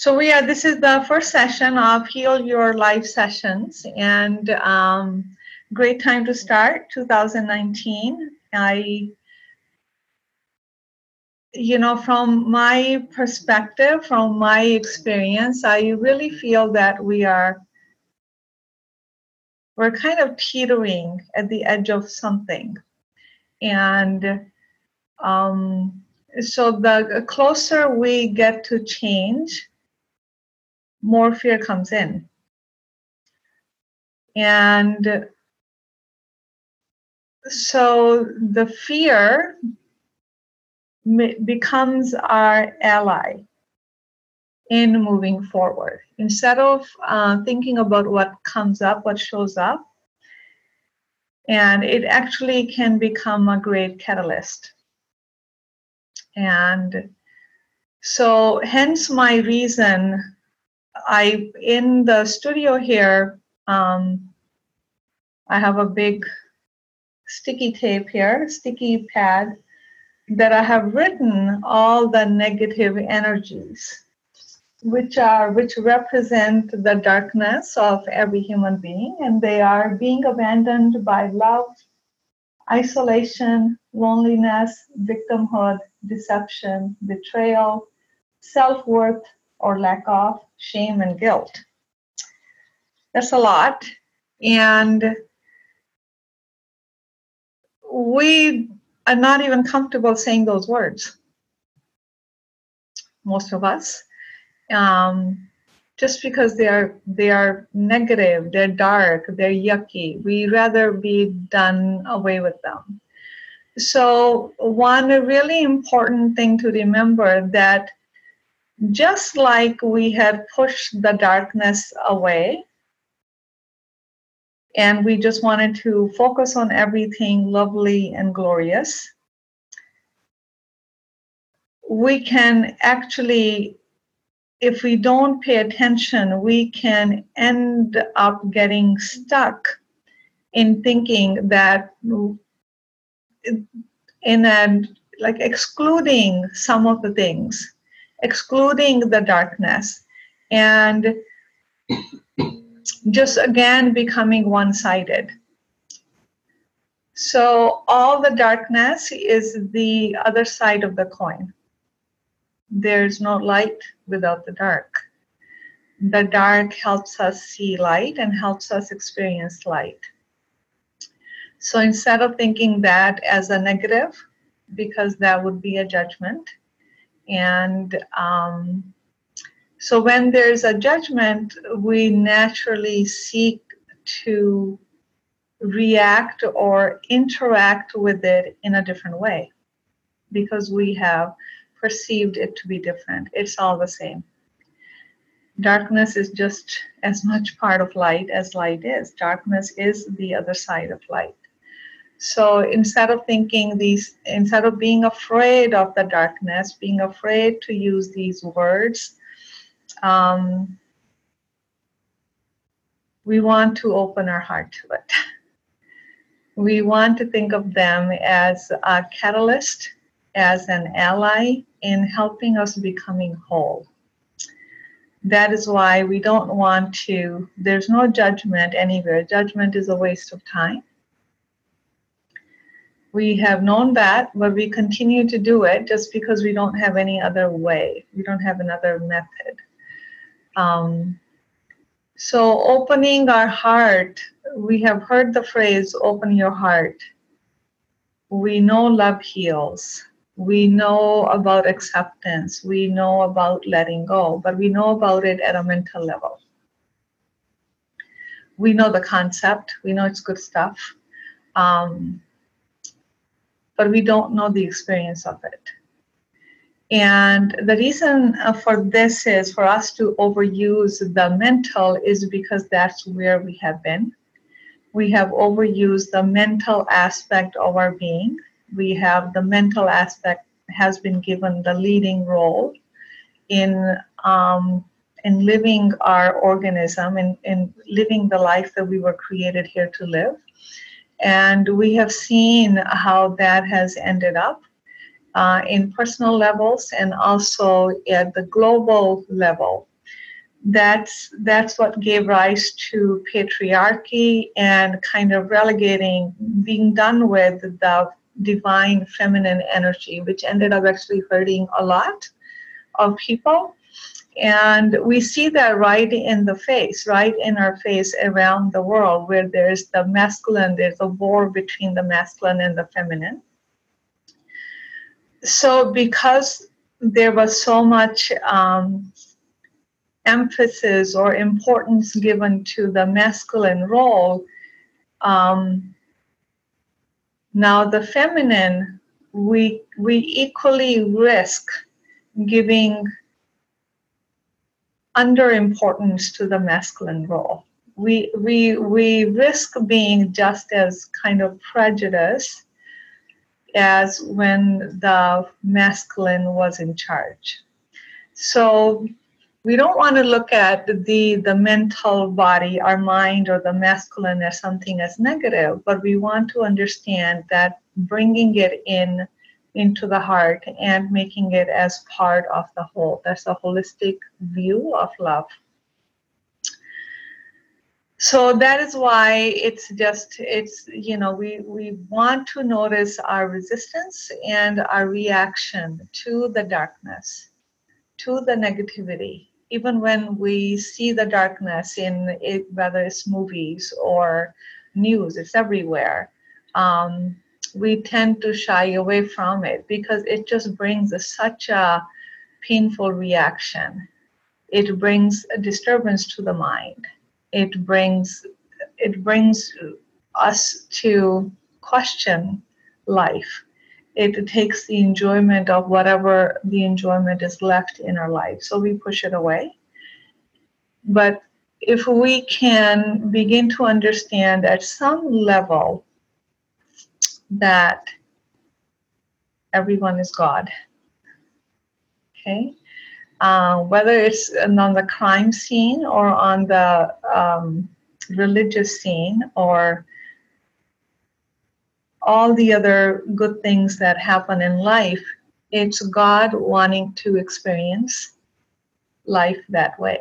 So we are. This is the first session of Heal Your Life sessions, and um, great time to start 2019. I, you know, from my perspective, from my experience, I really feel that we are we're kind of teetering at the edge of something, and um, so the closer we get to change more fear comes in. And so the fear becomes our ally in moving forward. Instead of uh, thinking about what comes up, what shows up, and it actually can become a great catalyst. And so, hence my reason I in the studio here, um, I have a big sticky tape here, sticky pad that I have written all the negative energies, which are which represent the darkness of every human being, and they are being abandoned by love, isolation, loneliness, victimhood, deception, betrayal, self-worth, or lack of shame and guilt. That's a lot. And we are not even comfortable saying those words. Most of us. Um, just because they are they are negative, they're dark, they're yucky. We rather be done away with them. So one really important thing to remember that just like we had pushed the darkness away and we just wanted to focus on everything lovely and glorious, we can actually, if we don't pay attention, we can end up getting stuck in thinking that in a like excluding some of the things excluding the darkness and just again becoming one sided. So, all the darkness is the other side of the coin. There's no light without the dark. The dark helps us see light and helps us experience light. So, instead of thinking that as a negative, because that would be a judgment, and um, so when there's a judgment, we naturally seek to react or interact with it in a different way because we have perceived it to be different. It's all the same. Darkness is just as much part of light as light is. Darkness is the other side of light. So instead of thinking these, instead of being afraid of the darkness, being afraid to use these words, um, we want to open our heart to it. We want to think of them as a catalyst, as an ally in helping us becoming whole. That is why we don't want to, there's no judgment anywhere. Judgment is a waste of time we have known that, but we continue to do it just because we don't have any other way. We don't have another method. Um, so, opening our heart, we have heard the phrase open your heart. We know love heals. We know about acceptance. We know about letting go, but we know about it at a mental level. We know the concept, we know it's good stuff. Um, but we don't know the experience of it. And the reason uh, for this is for us to overuse the mental is because that's where we have been. We have overused the mental aspect of our being. We have the mental aspect has been given the leading role in um, in living our organism and in living the life that we were created here to live. And we have seen how that has ended up uh, in personal levels and also at the global level. That's that's what gave rise to patriarchy and kind of relegating being done with the divine feminine energy which ended up actually hurting a lot of people and we see that right in the face right in our face around the world where there's the masculine there's a war between the masculine and the feminine. So because there was so much um, emphasis or importance given to the masculine role, um, now the feminine, we we equally risk giving under importance to the masculine role. We we we risk being just as kind of prejudiced as when the masculine was in charge. So we don't want to look at the the mental body our mind or the masculine as something as negative but we want to understand that bringing it in into the heart and making it as part of the whole. That's a holistic view of love. So that is why it's just it's you know we we want to notice our resistance and our reaction to the darkness to the negativity. Even when we see the darkness in it, whether it's movies or news, it's everywhere. Um, we tend to shy away from it because it just brings such a painful reaction. It brings a disturbance to the mind. It brings it brings us to question life it takes the enjoyment of whatever the enjoyment is left in our life. So we push it away. But if we can begin to understand at some level that everyone is God, okay, uh, whether it's on the crime scene or on the um, religious scene or all the other good things that happen in life, it's God wanting to experience life that way.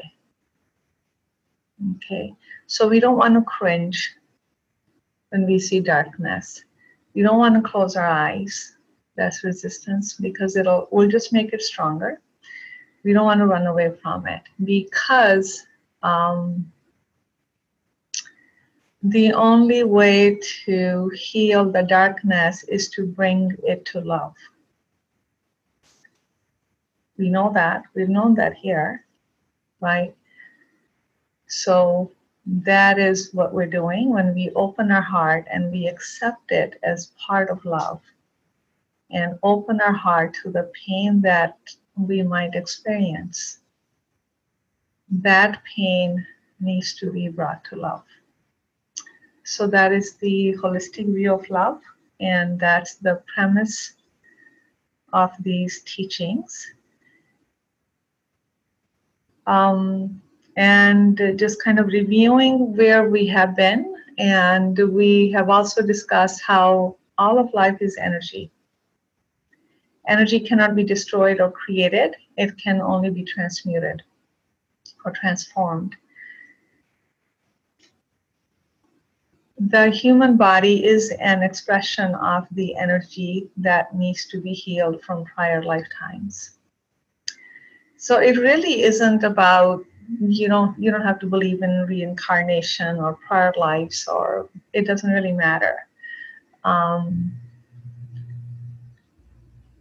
Okay, so we don't want to cringe when we see darkness. We don't want to close our eyes. That's resistance because it'll will just make it stronger. We don't want to run away from it because um, the only way to heal the darkness is to bring it to love. We know that. We've known that here, right? So that is what we're doing when we open our heart and we accept it as part of love and open our heart to the pain that we might experience. That pain needs to be brought to love. So that is the holistic view of love, and that's the premise of these teachings. Um, and just kind of reviewing where we have been, and we have also discussed how all of life is energy. Energy cannot be destroyed or created, it can only be transmuted or transformed. the human body is an expression of the energy that needs to be healed from prior lifetimes. So it really isn't about you don't you don't have to believe in reincarnation or prior lives or it doesn't really matter. Um,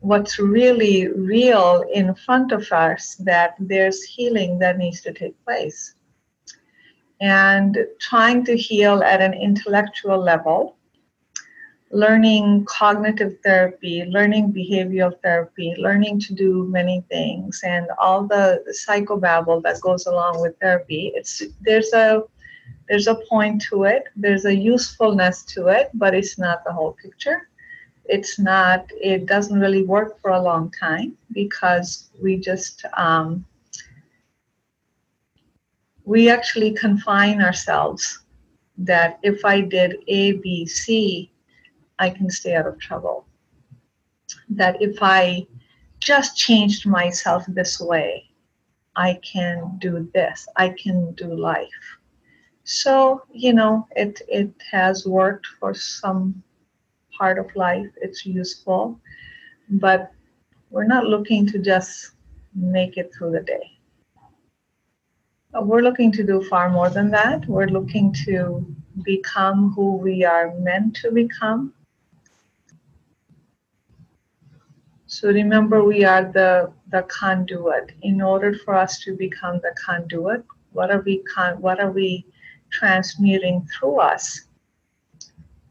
what's really real in front of us that there's healing that needs to take place and trying to heal at an intellectual level, learning cognitive therapy, learning behavioral therapy, learning to do many things, and all the psychobabble that goes along with therapy. It's there's a there's a point to it, there's a usefulness to it, but it's not the whole picture. It's not. It doesn't really work for a long time because we just um, we actually confine ourselves that if I did A, B, C, I can stay out of trouble. That if I just changed myself this way, I can do this. I can do life. So, you know, it, it has worked for some part of life. It's useful, but we're not looking to just make it through the day. Uh, we're looking to do far more than that. We're looking to become who we are meant to become. So remember, we are the, the conduit. In order for us to become the conduit, what are we con- what are we transmuting through us?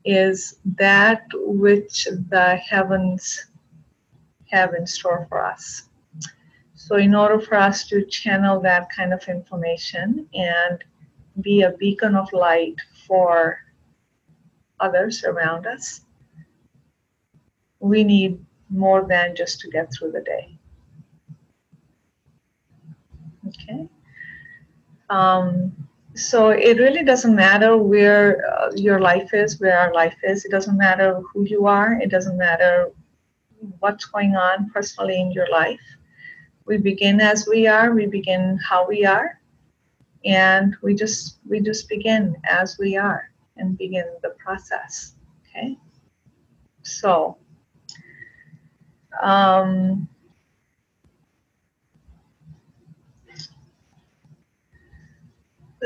Is that which the heavens have in store for us. So, in order for us to channel that kind of information and be a beacon of light for others around us, we need more than just to get through the day. Okay. Um, so it really doesn't matter where uh, your life is, where our life is. It doesn't matter who you are. It doesn't matter what's going on personally in your life we begin as we are we begin how we are and we just we just begin as we are and begin the process okay so um,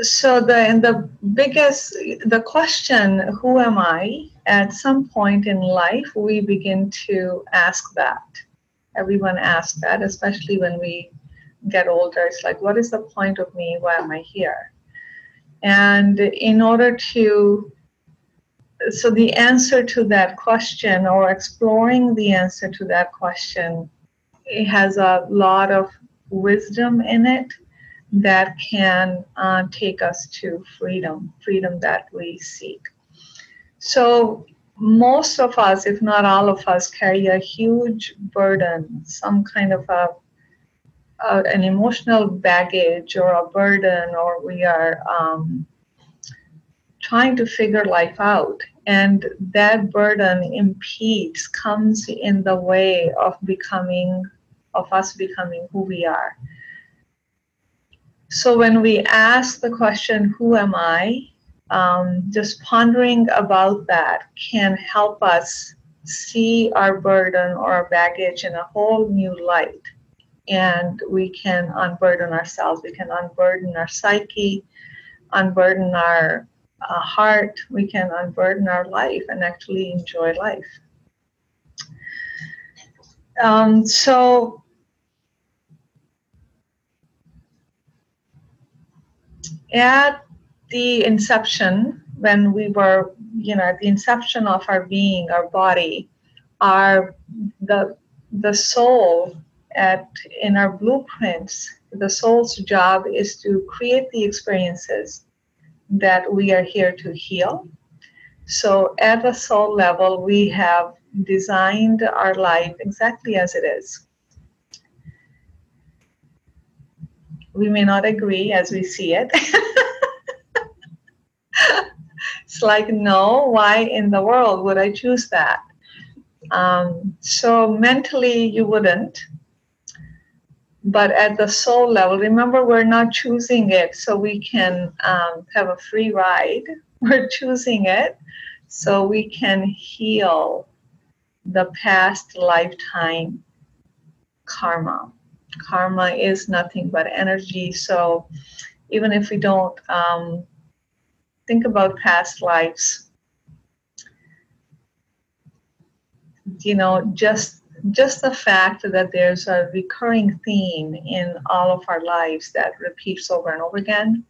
so the the biggest the question who am i at some point in life we begin to ask that everyone asks that, especially when we get older. It's like, what is the point of me? Why am I here? And in order to, so the answer to that question or exploring the answer to that question, it has a lot of wisdom in it that can uh, take us to freedom, freedom that we seek. So most of us, if not all of us, carry a huge burden, some kind of a, a an emotional baggage or a burden, or we are um, trying to figure life out. And that burden impedes, comes in the way of becoming, of us becoming who we are. So when we ask the question, Who am I? um, just pondering about that can help us see our burden or our baggage in a whole new light. And we can unburden ourselves, we can unburden our psyche, unburden our uh, heart, we can unburden our life and actually enjoy life. Um, so, at the inception, when we were, you know, at the inception of our being, our body, our the the soul at in our blueprints, the soul's job is to create the experiences that we are here to heal. So at the soul level, we have designed our life exactly as it is. We may not agree as we see it. it's like, no, why in the world would I choose that? Um, so mentally, you wouldn't. But at the soul level, remember, we're not choosing it so we can um, have a free ride. We're choosing it so we can heal the past lifetime karma. Karma is nothing but energy. So even if we don't um, think about past lives you know just just the fact that there's a recurring theme in all of our lives that repeats over and over again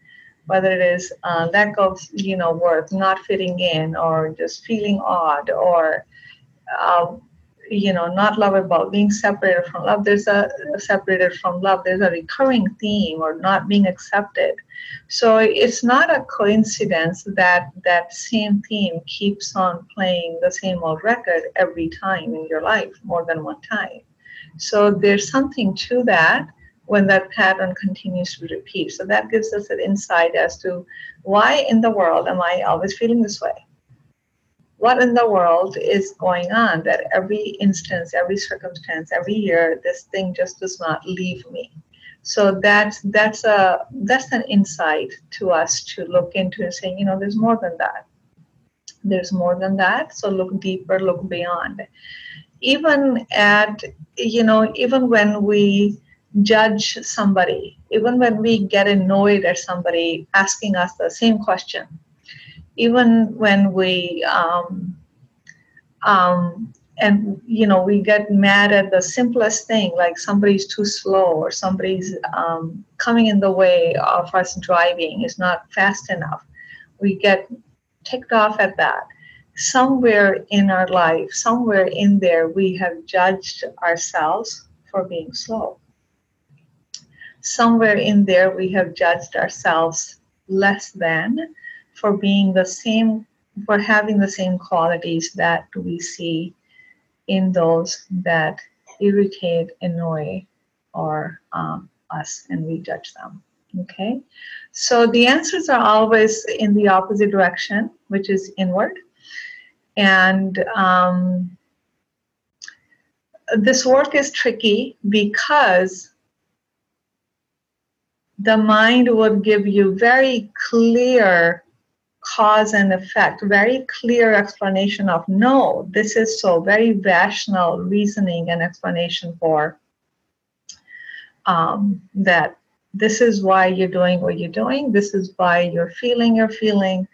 whether it is uh, lack of you know worth not fitting in or just feeling odd or uh, you know not love about being separated from love. There's a separated from love. There's a recurring theme or not being accepted. So it's not a coincidence that that same theme keeps on playing the same old record every time in your life more than one time. So there's something to that when that pattern continues to repeat. So that gives us an insight as to why in the world am i always feeling this way what in the world is going on that every instance, every circumstance, every year, this thing just does not leave me? So that's that's a that's an insight to us to look into and saying, you know, there's more than that. There's more than that. So look deeper, look beyond. Even at you know, even when we judge somebody, even when we get annoyed at somebody asking us the same question, even when we um, um, and you know we get mad at the simplest thing like somebody's too slow or somebody's um, coming in the way of us driving is not fast enough. We get ticked off at that. Somewhere in our life somewhere in there we have judged ourselves for being slow. Somewhere in there we have judged ourselves less than for being the same for having the same qualities that we see in those that irritate, annoy, or um, us, and we judge them. Okay, so the answers are always in the opposite direction, which is inward. And um, this work is tricky because the mind would give you very clear cause and effect, very clear explanation of no, this is so, very rational reasoning and explanation for um, that this is why you're doing what you're doing, this is why you're feeling you're feeling,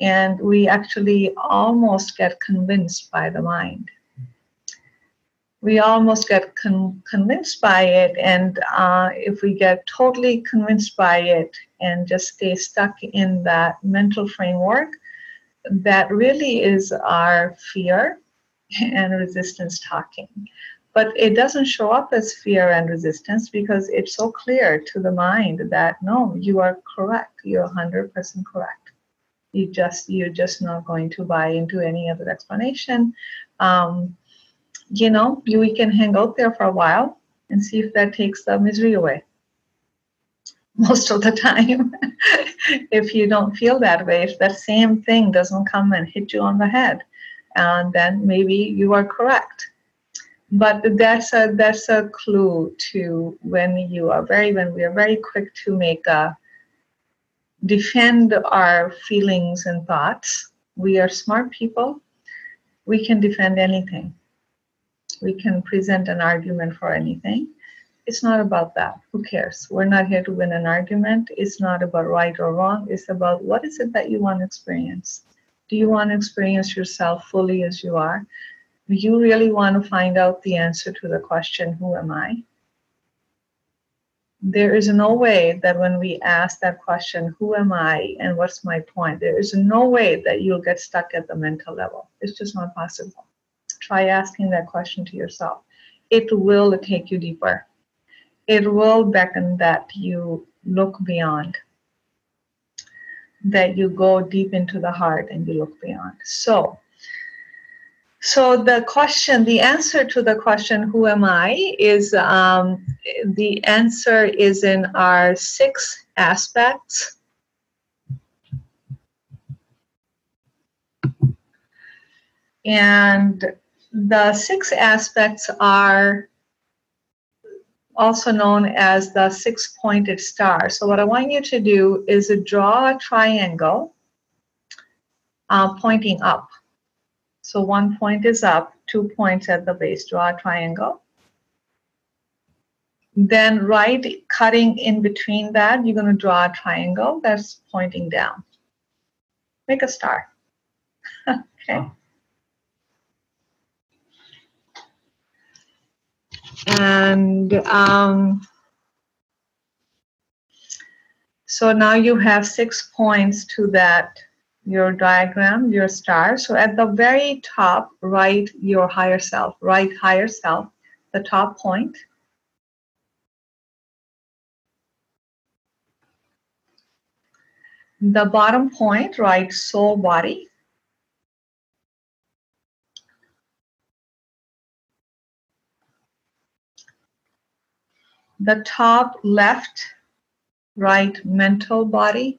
and we actually almost get convinced by the mind we almost get con- convinced by it. And uh, if we get totally convinced by it and just stay stuck in that mental framework, that really is our fear and resistance talking. But it doesn't show up as fear and resistance because it's so clear to the mind that no, you are correct. You're 100% correct. You just you're just not going to buy into any other explanation. Um, you know, you, we can hang out there for a while and see if that takes the misery away. Most of the time, if you don't feel that way, if that same thing doesn't come and hit you on the head, and then maybe you are correct. But that's a that's a clue to when you are very when we are very quick to make a defend our feelings and thoughts. We are smart people. We can defend anything we can present an argument for anything. It's not about that. Who cares? We're not here to win an argument. It's not about right or wrong. It's about what is it that you want to experience. Do you want to experience yourself fully as you are? Do you really want to find out the answer to the question, Who am I? There is no way that when we ask that question, Who am I and what's my point? There is no way that you'll get stuck at the mental level. It's just not possible try asking that question to yourself. It will take you deeper. It will beckon that you look beyond, that you go deep into the heart and you look beyond. So, so the question, the answer to the question, "Who am I?" is um, the answer is in our six aspects. And the six aspects are also known as the six pointed star. So, what I want you to do is draw a triangle uh, pointing up. So, one point is up, two points at the base. Draw a triangle. Then, right cutting in between that, you're going to draw a triangle that's pointing down. Make a star. okay. Oh. And um, so now you have six points to that, your diagram, your star. So at the very top, write your higher self, write higher self, the top point. The bottom point, write soul body. the top left, write mental body.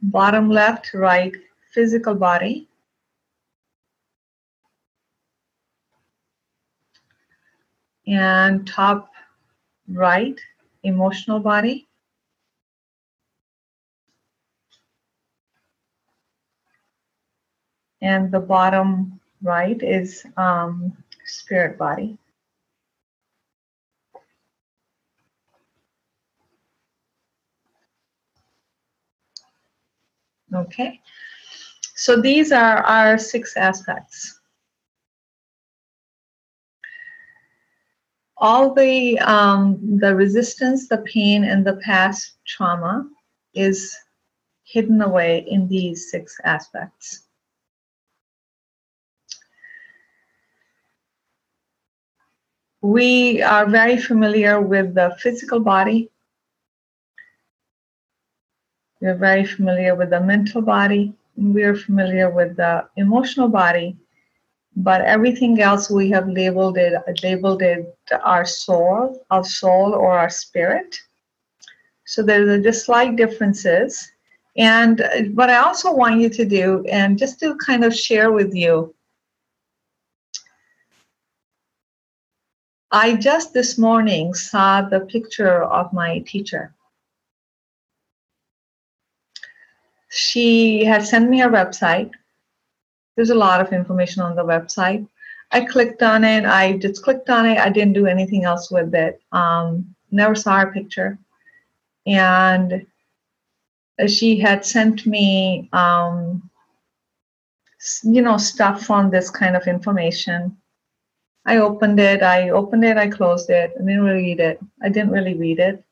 Bottom left, write physical body. And top right emotional body. And the bottom right is um, spirit body. Okay, so these are our six aspects. All the um, the resistance, the pain, and the past trauma is hidden away in these six aspects. We are very familiar with the physical body, we're very familiar with the mental body. We're familiar with the emotional body. But everything else we have labeled it labeled it our soul, our soul or our spirit. So there's just slight differences. And uh, what I also want you to do, and just to kind of share with you, I just this morning saw the picture of my teacher. she had sent me her website. There's a lot of information on the website. I clicked on it. I just clicked on it. I didn't do anything else with it. Um, never saw her picture. And she had sent me, um, you know, stuff on this kind of information. I opened it. I opened it. I closed it. I didn't really read it. I didn't really read it.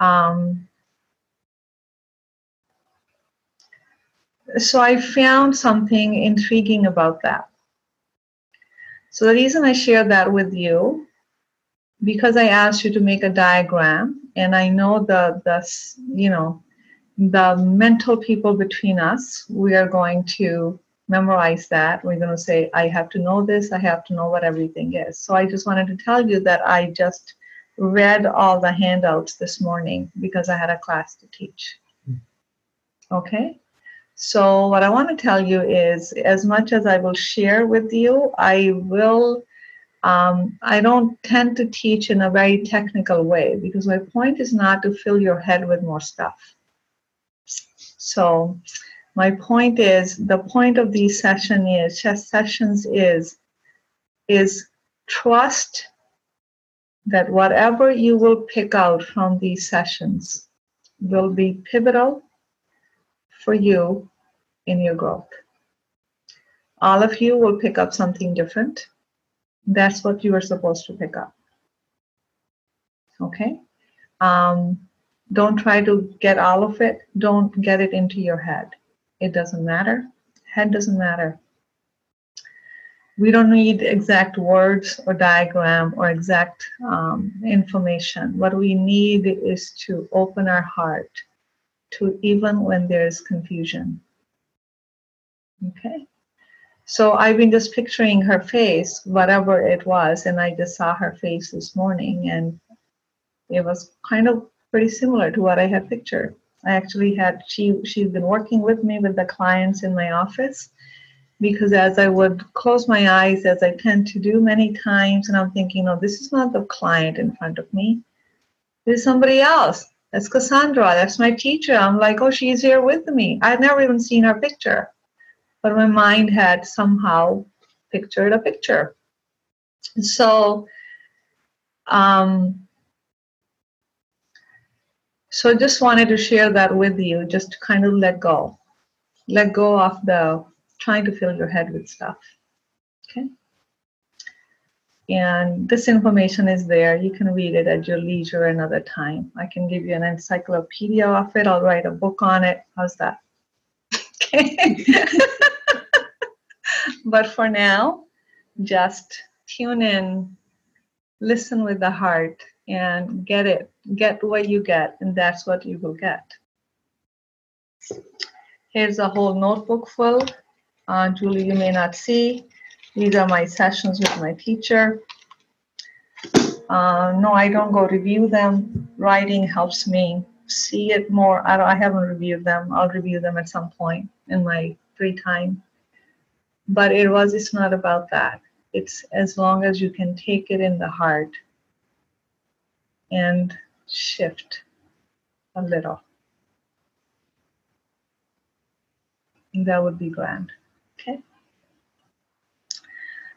Um, so I found something intriguing about that. So the reason I share that with you, because I asked you to make a diagram, and I know the the you know the mental people between us, we are going to memorize that. We're going to say, I have to know this, I have to know what everything is. So I just wanted to tell you that I just read all the handouts this morning because I had a class to teach. Hmm. Okay? So, what I want to tell you is as much as I will share with you, I will. Um, I don't tend to teach in a very technical way because my point is not to fill your head with more stuff. So, my point is the point of these session is sessions is is trust that whatever you will pick out from these sessions will be pivotal for you in your growth. All of you will pick up something different. That's what you are supposed to pick up. Okay? Um, don't try to get all of it. Don't get it into your head. It doesn't matter. Head doesn't matter. We don't need exact words or diagram or exact um, information. What we need is to open our heart to even when there's confusion. Okay. So I've been just picturing her face, whatever it was, and I just saw her face this morning, and it was kind of pretty similar to what I had pictured. I actually had she she's been working with me with the clients in my office because as I would close my eyes, as I tend to do many times, and I'm thinking, no, this is not the client in front of me. This is somebody else. That's Cassandra. That's my teacher. I'm like, oh, she's here with me. I'd never even seen her picture. But my mind had somehow pictured a picture. So, um, so just wanted to share that with you, just to kind of let go. Let go of the trying to fill your head with stuff. Okay? And this information is there. You can read it at your leisure another time. I can give you an encyclopedia of it. I'll write a book on it. How's that? Okay. but for now, just tune in, listen with the heart, and get it. Get what you get, and that's what you will get. Here's a whole notebook full. Uh, Julie, you may not see. These are my sessions with my teacher. Uh, no, I don't go review them. Writing helps me see it more. I, I haven't reviewed them. I'll review them at some point in my free time. But it was, it's not about that. It's as long as you can take it in the heart and shift a little. That would be grand. Okay.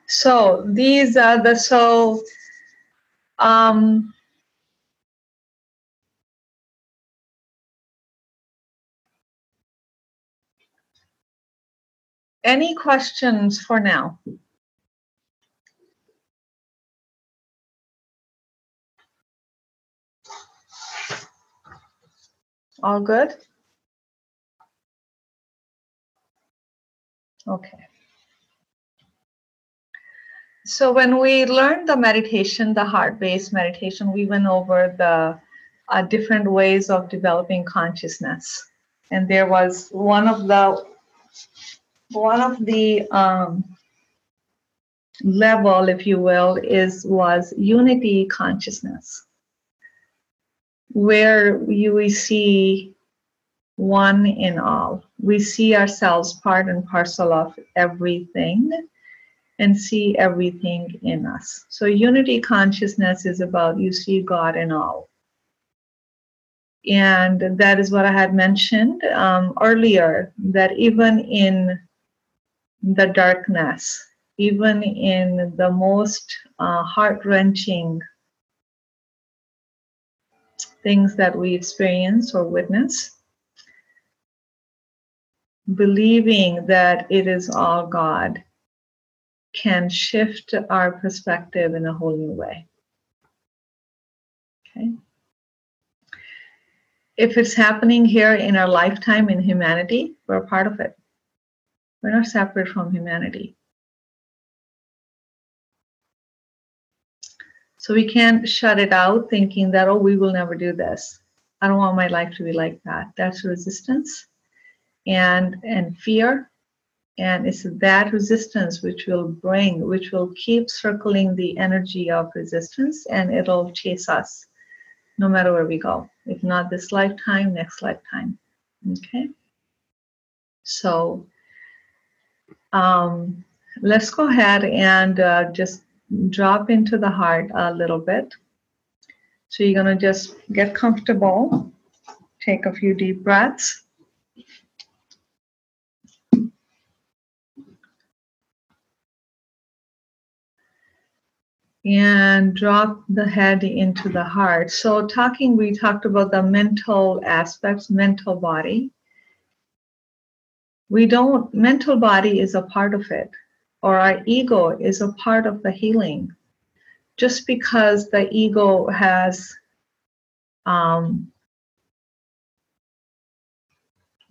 So these are the so um any questions for now? All good? Okay. So when we learned the meditation, the heart-based meditation, we went over the uh, different ways of developing consciousness. And there was one of the one of the um, level, if you will, is was unity consciousness where we see one in all. We see ourselves part and parcel of everything and see everything in us. So, unity consciousness is about you see God in all. And that is what I had mentioned um, earlier that even in the darkness, even in the most uh, heart wrenching things that we experience or witness, believing that it is all God can shift our perspective in a whole new way. Okay. If it's happening here in our lifetime in humanity, we're part of it. We're not separate from humanity. So we can't shut it out thinking that, oh, we will never do this. I don't want my life to be like that. That's resistance and and fear. And it's that resistance which will bring, which will keep circling the energy of resistance and it'll chase us no matter where we go. If not this lifetime, next lifetime. Okay. So um, let's go ahead and uh, just drop into the heart a little bit. So you're going to just get comfortable, take a few deep breaths. And drop the head into the heart. So, talking, we talked about the mental aspects, mental body. We don't, mental body is a part of it or our ego is a part of the healing. Just because the ego has um,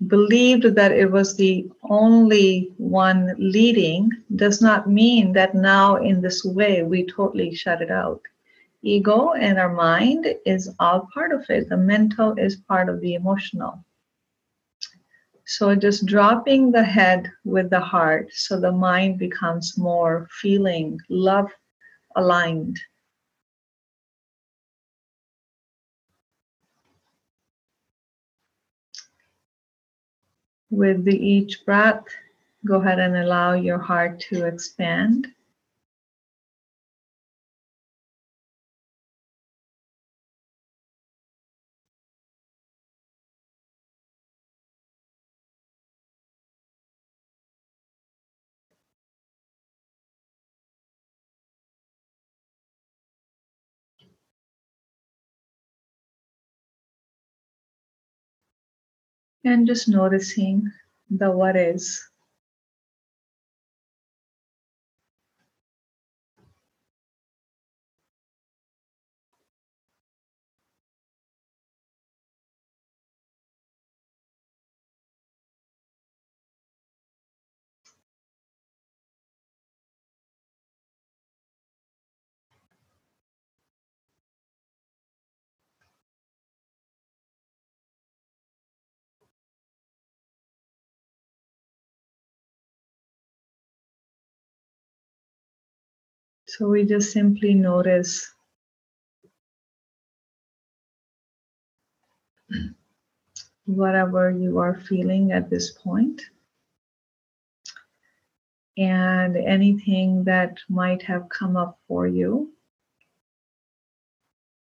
believed that it was the only one leading does not mean that now in this way we totally shut it out. Ego and our mind is all part of it. The mental is part of the emotional. So just dropping the head with the heart so the mind becomes more feeling, love aligned. With the each breath, go ahead and allow your heart to expand. And just noticing the what is. So we just simply notice whatever you are feeling at this and anything that might have come up for you,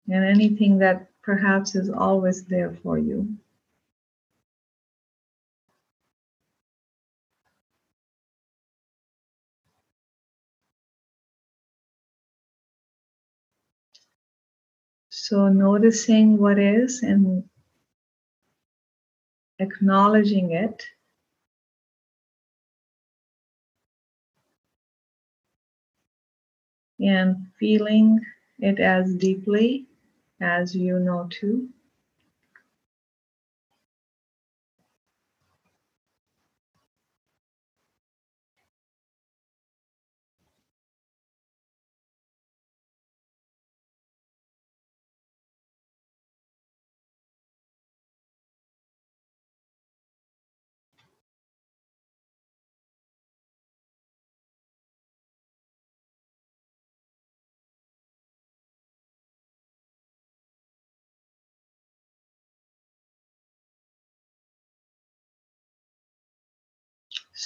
and anything that perhaps is always there for you. So, noticing what is and acknowledging it. And feeling it as deeply as you know to.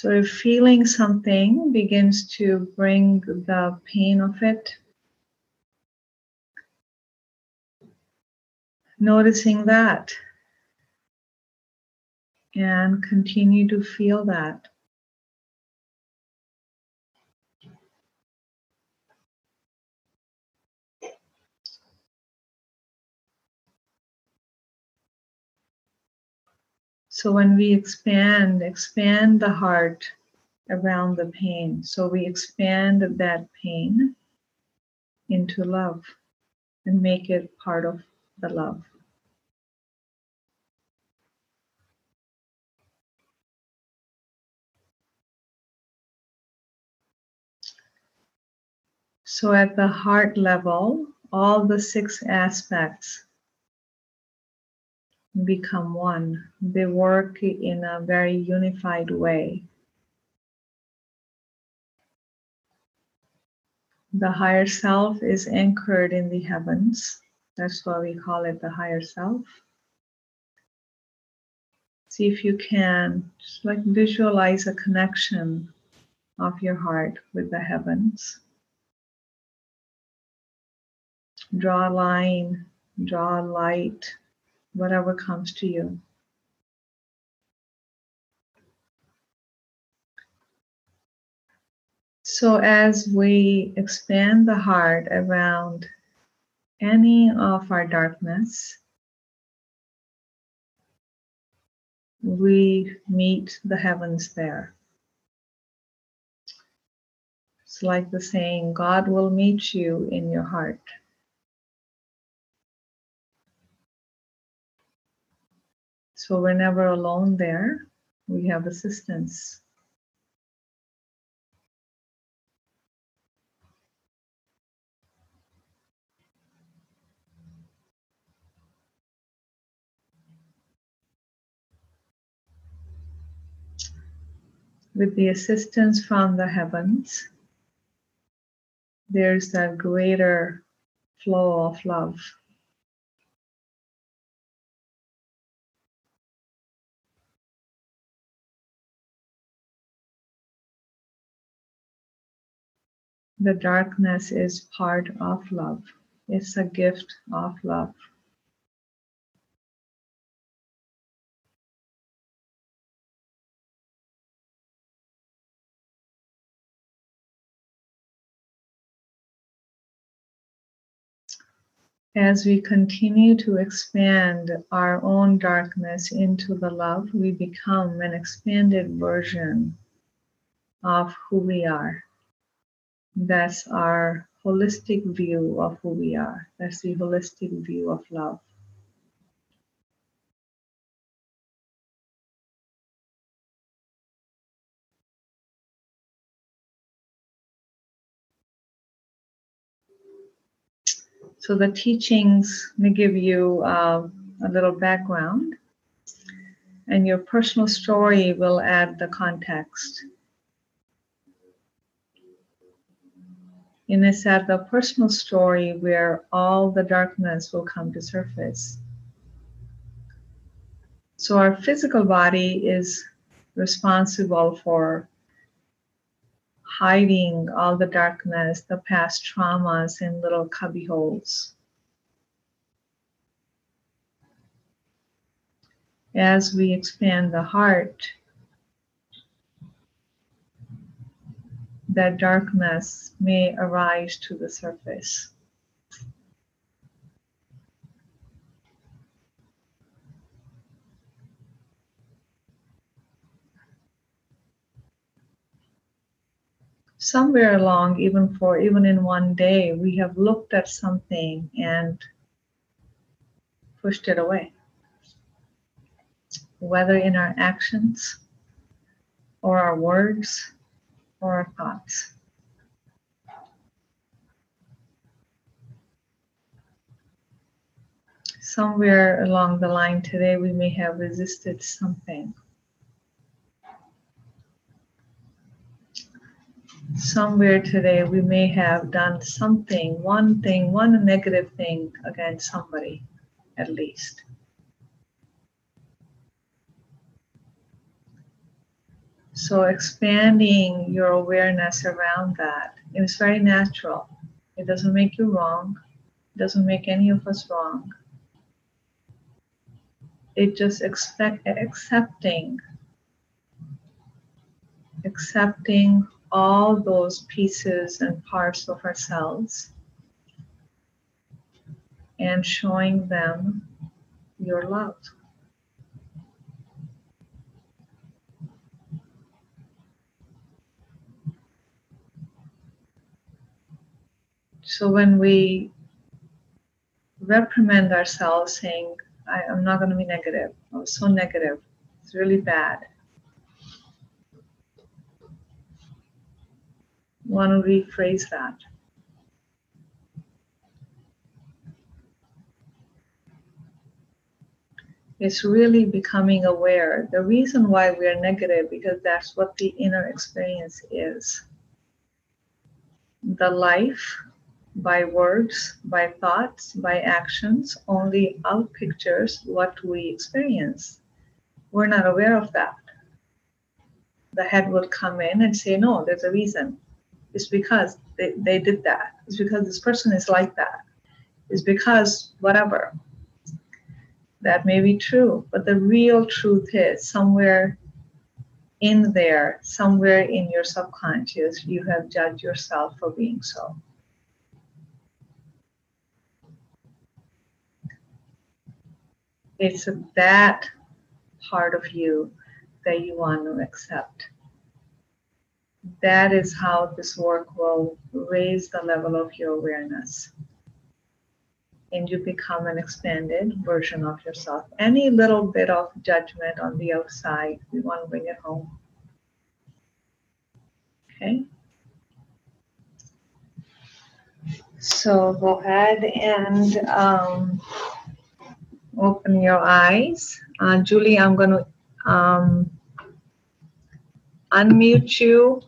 So feeling something begins to bring the pain of it, noticing that and continue to feel that. So when we expand, expand the heart around the pain. So we expand that pain into love and make it part of the love. So at the heart level, all the six aspects become one. They work in a very unified way. The higher self is anchored in the heavens. That's why we call it the higher self. See if you can just like visualize a connection of your heart with the heavens. Draw a line, draw a light whatever comes to you. So, as we expand the heart around any of our darkness, we meet the heavens there. It's like the saying, God will meet you in your heart. So we're never alone there. We have assistance. With the assistance from the heavens, there's that greater flow of love. The darkness is part of love. It's a gift of love. As we continue to expand our own darkness into the love, we become an expanded version of who we are. That's our holistic view of who we are. That's the holistic view of love. So the teachings may give you uh, a little background, and your personal story will add the context. In a set the personal story where all the darkness will come to surface. So our physical body is responsible for hiding all the darkness, the past traumas in little cubby holes. As we expand the heart, that darkness may arise to the surface. somewhere along, even for even in one day, we have looked at something and pushed it away. Whether in our actions or our words or thoughts. Somewhere along the line today, we may have resisted something. somewhere today we may have done something, one thing, one negative thing against somebody, at least. So expanding your awareness around that is very natural. It doesn't make you wrong. It doesn't make any of us wrong. It just expect accepting accepting all those pieces and parts of ourselves and showing them your love. So when we reprimand ourselves saying, I, am not going to be negative, I was so negative, it's really bad want to rephrase that. It's really becoming aware. The reason why we are negative because that's what the inner experience is. The life by words, by thoughts, by actions only outpictures what we experience. We're not aware of that. The head will come in and say, No, there's a reason. It's because they, they did that. It's because this person is like that. It's because whatever. That may be true, but the real truth is somewhere in there, somewhere in your subconscious, you have judged yourself for being so. It's that part of you that you want to accept that is how this work will raise the level of your awareness. And you become an expanded version of yourself. Any little bit of judgment on the outside, we want to bring it home. Okay? So go ahead and um, open your eyes. Uh, Julie, I'm going to um, unmute you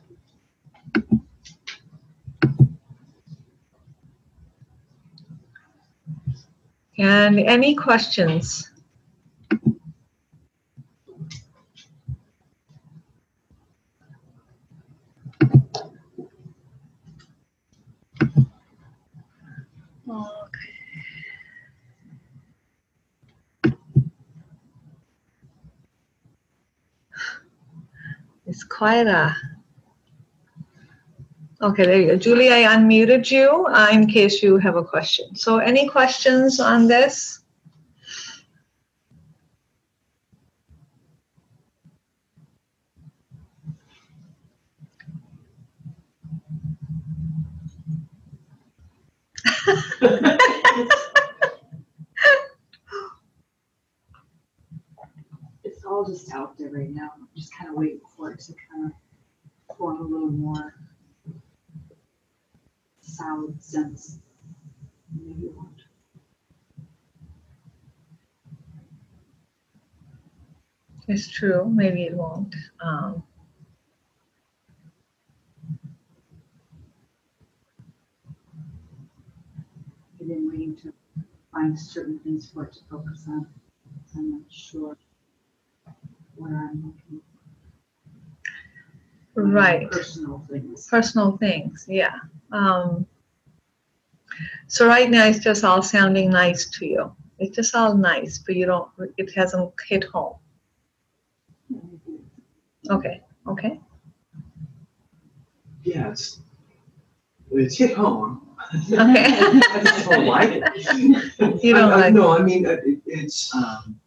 and any questions? It's quite a Okay, there you go. Julie, I unmuted you uh, in case you have a question. So any questions on this? it's all just out there right now. I'm just kind of waiting for it to kind of form a little more solid sense. Maybe it won't. It's true. Maybe it won't. Um, I've been waiting to find certain things for it to focus on. I'm not sure where I'm looking. Right. Personal things. personal things, yeah. Um, so right now it's just all sounding nice to you. It's just all nice, but you don't. It hasn't hit home. Okay, okay, Yeah, it's, it's hit home. Okay. I just don't like it. You don't I- I- like No, I mean, uh, it, it's, um,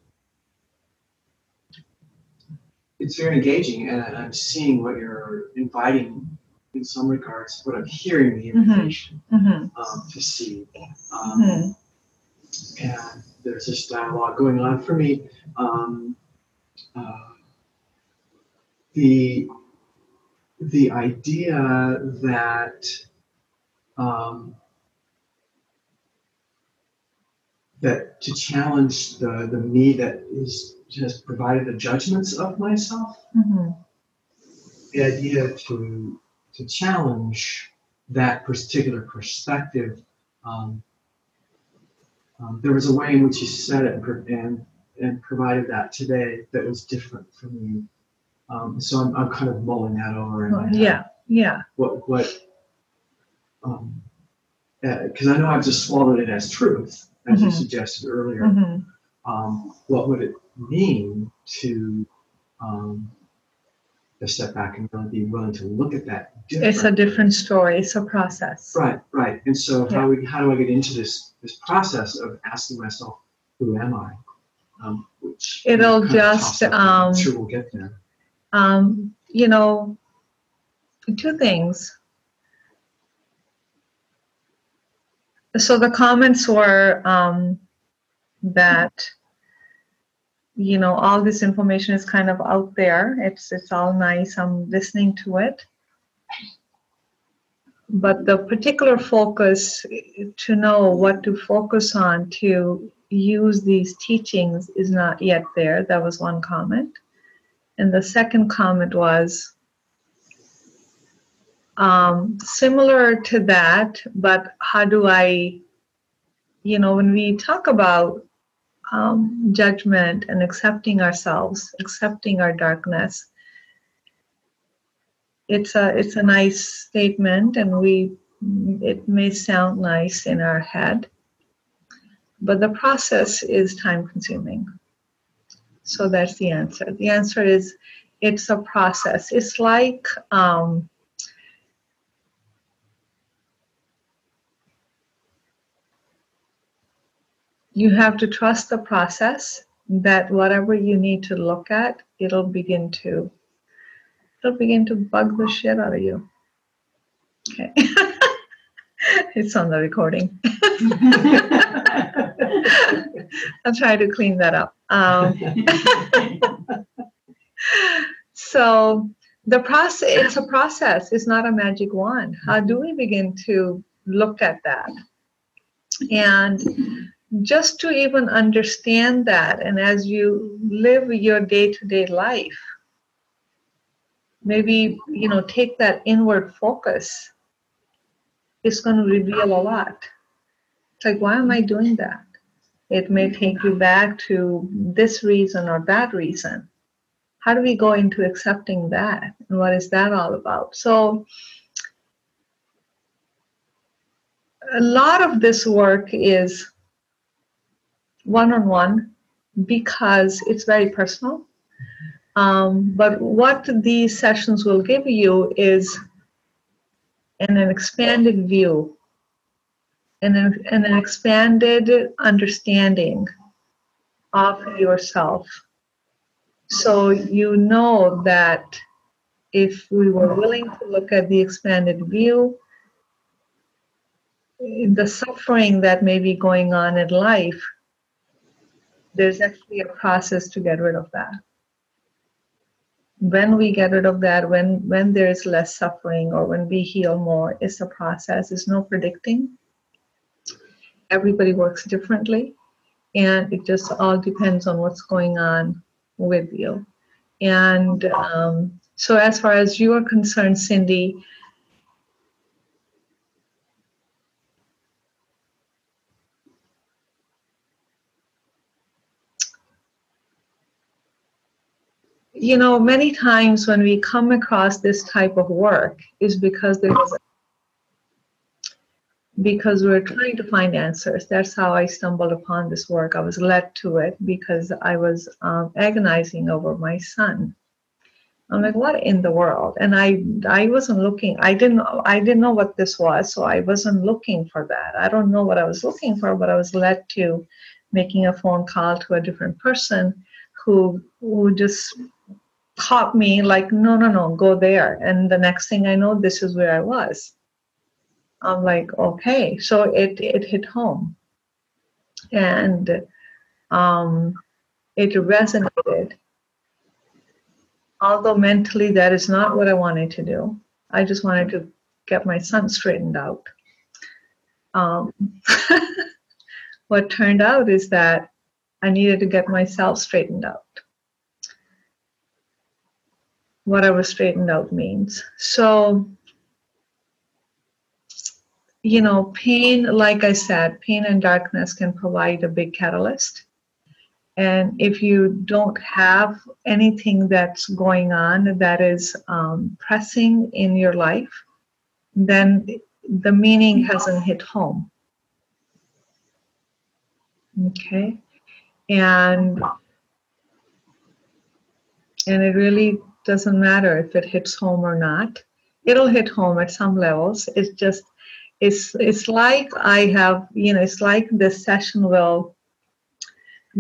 it's very engaging and I'm seeing what you're inviting in some regards, what I'm hearing the Mhm. invitation, hmm um, to see. Um, hmm and there's this dialogue going on for me. Um, uh, the the idea that um, that to challenge the the me that is has provided the judgments of myself, hmm the idea to to challenge that particular perspective. Um, um, there was a way in which you said it and, and and provided that today that was different for me. Um, so I'm, I'm kind of mulling that over in my head. Yeah, yeah, What what? Um, because I know I've just swallowed it as truth, as you Mhm. suggested earlier. hmm Um, what would it mean to um, to step back and really be willing to look at that It's a different story. It's a process. Right, right. And so how we, how do I get into this this process of asking myself, who am I? Um, which It'll just, tossed up, and I'm um, sure we'll get there. Um, you know, two things. So the comments were um, that you know all this information is kind of out there. It's it's all nice. I'm listening to it, but the particular focus to know what to focus on to use these teachings is not yet there. That was one comment. And the second comment was um, similar to that, but how do I, you know, when we talk about um, judgment and accepting ourselves, accepting our darkness, it's a it's a nice statement, and we it may sound nice in our head, but the process is time consuming. So that's the answer. The answer is it's a process. It's like um, you have to trust the process that whatever you need to look at, it'll begin to it'll begin to bug the shit out of you. Okay. it's on the recording. I'll try to clean that up. Um, so the process it's a process it's not a magic wand how do we begin to look at that and just to even understand that and as you live your day-to-day life maybe you know take that inward focus it's going to reveal a lot. It's like why am i doing that? It may take you back to this reason or that reason. How do we go into accepting that? And what is that all about? So a lot of this work is one-on-one because it's very personal. Um, but what these sessions will give you is an, an expanded view and an, and an expanded understanding of yourself. So you know that if we were willing to look at the expanded view, the suffering that may be going on in life, there's actually a process to get rid of that. When we get rid of that, when when there is less suffering or when we heal more, it's a process. It's no predicting. Everybody works differently, and it just all depends on what's going on with you. And um, so, as far as you are concerned, Cindy, you know, many times when we come across this type of work is because there was because we're trying to find answers. That's how I stumbled upon this work. I was led to it because I was um, agonizing over my son. I'm like, what in the world? And I I wasn't looking. I didn't I didn't know what this was, so I wasn't looking for that. I don't know what I was looking for, but I was led to making a phone call to a different person who who just caught me like, no, no, no, go there. And the next thing I know, this is where I was. I'm like, okay. So it it hit home. And um, it resonated. Although mentally that is not what I wanted to do. I just wanted to get my son straightened out. Um, what turned out is that I needed to get myself straightened out. Whatever straightened out means. So, you know, pain, like I said, pain and darkness can provide a big catalyst. And if you don't have anything that's going on that is um, pressing in your life, then the meaning hasn't hit home. Okay. And and it really doesn't matter if it hits home or not. It'll hit home at some levels. It's just it's it's like I have, you know, it's like this session will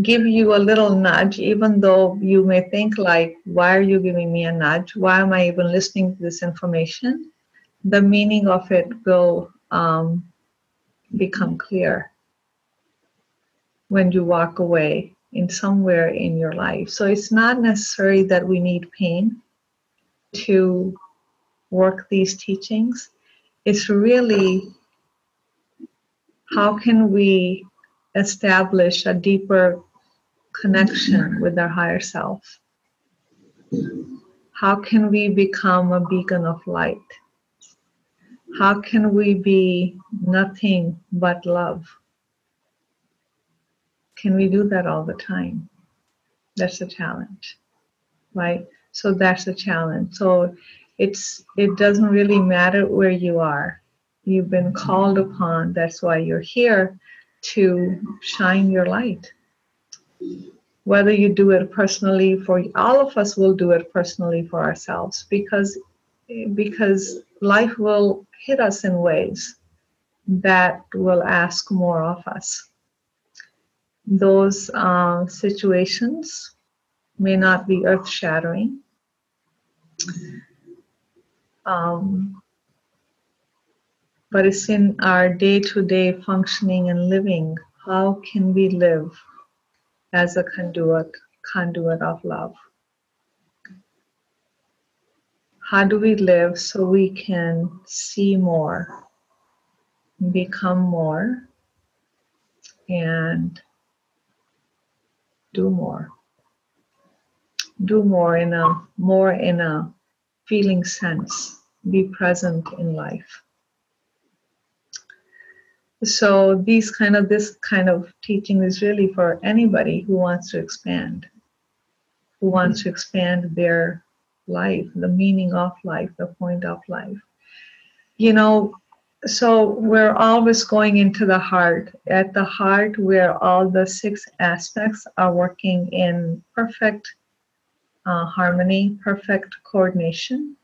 give you a little nudge, even though you may think like, why are you giving me a nudge? Why am I even listening to this information? The meaning of it will um, become clear when you walk away in somewhere in your life. So it's not necessary that we need pain to work these teachings. It's really how can we establish a deeper connection with our higher self? How can we become a beacon of light? How can we be nothing but love? Can we do that all the time? That's a challenge, right? So that's a challenge. So it's it doesn't really matter where you are. You've been called upon. That's why you're here to shine your light. Whether you do it personally for all of us will do it personally for ourselves because because life will hit us in ways that will ask more of us. Those uh, situations may not be earth shattering. Um, but it's in our day to day functioning and living. How can we live as a conduit, conduit of love? How do we live so we can see more, become more, and do more? Do more in a more in a feeling sense. Be present in life so these kind of this kind of teaching is really for anybody who wants to expand who wants to expand their life the meaning of life the point of life you know so we're always going into the heart at the heart where all the six aspects are working in perfect uh, harmony perfect coordination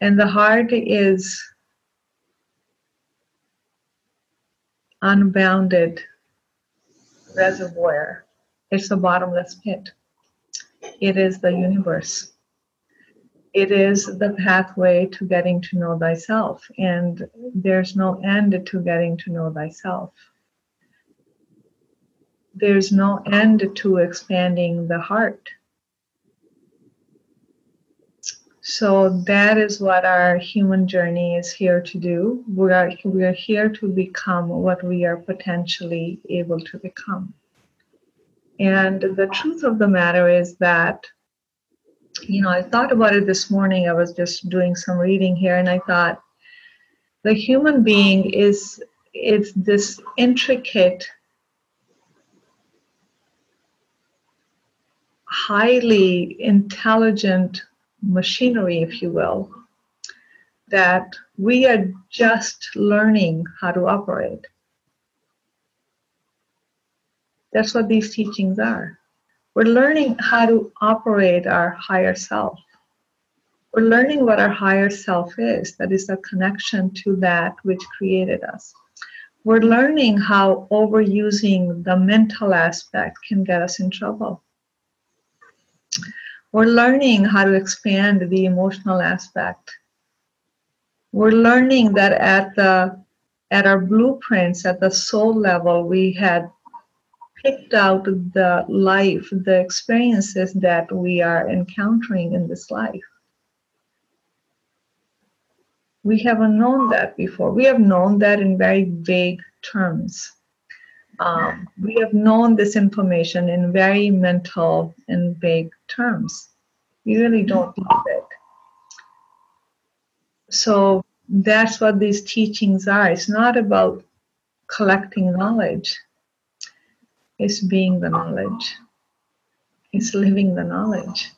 and the heart is unbounded reservoir. It's a bottomless pit. It is the universe. It is the pathway to getting to know thyself, and there's no end to getting to know thyself. There's no end to expanding the heart. So that is what our human journey is here to do. We are we are here to become what we are potentially able to become. And the truth of the matter is that, you know, I thought about it this morning. I was just doing some reading here, and I thought the human being is it's this intricate highly intelligent machinery, if you will, that we are just learning how to operate. That's what these teachings are. We're learning how to operate our higher self. We're learning what our higher self is, that is a connection to that which created us. We're learning how overusing the mental aspect can get us in trouble. We're learning how to expand the emotional aspect. We're learning that at the at our blueprints at the soul level we had picked out the life, the experiences that we are encountering in this life. We haven't known that before. We have known that in very vague terms. Um, we have known this information in very mental and vague terms. We really don't know it. So that's what these teachings are. It's not about collecting knowledge, it's being the knowledge, it's living the knowledge.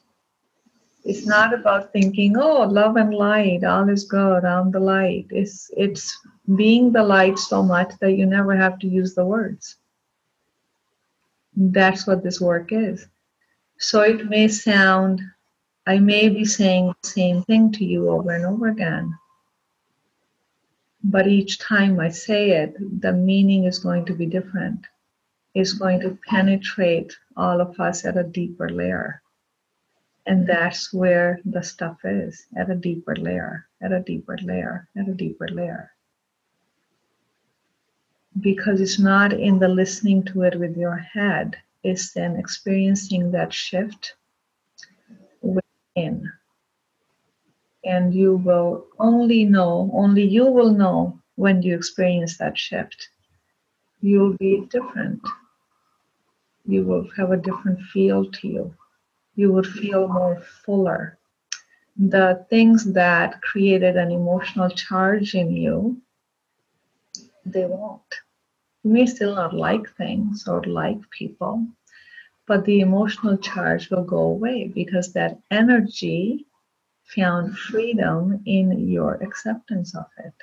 It's not about thinking, oh, love and light, all is good, I'm the light. It's, it's being the light so much that you never have to use the words. That's what this work is. So it may sound, I may be saying the same thing to you over and over again. But each time I say it, the meaning is going to be different. It's going to penetrate all of us at a deeper layer. And that's where the stuff is at a deeper layer, at a deeper layer, at a deeper layer. Because it's not in the listening to it with your head, it's then experiencing that shift within. And you will only know, only you will know when you experience that shift. You'll be different. You will have a different feel to you you would feel more fuller. The things that created an emotional charge in you, they won't. You may still not like things or like people, but the emotional charge will go away because that energy found freedom in your acceptance of it.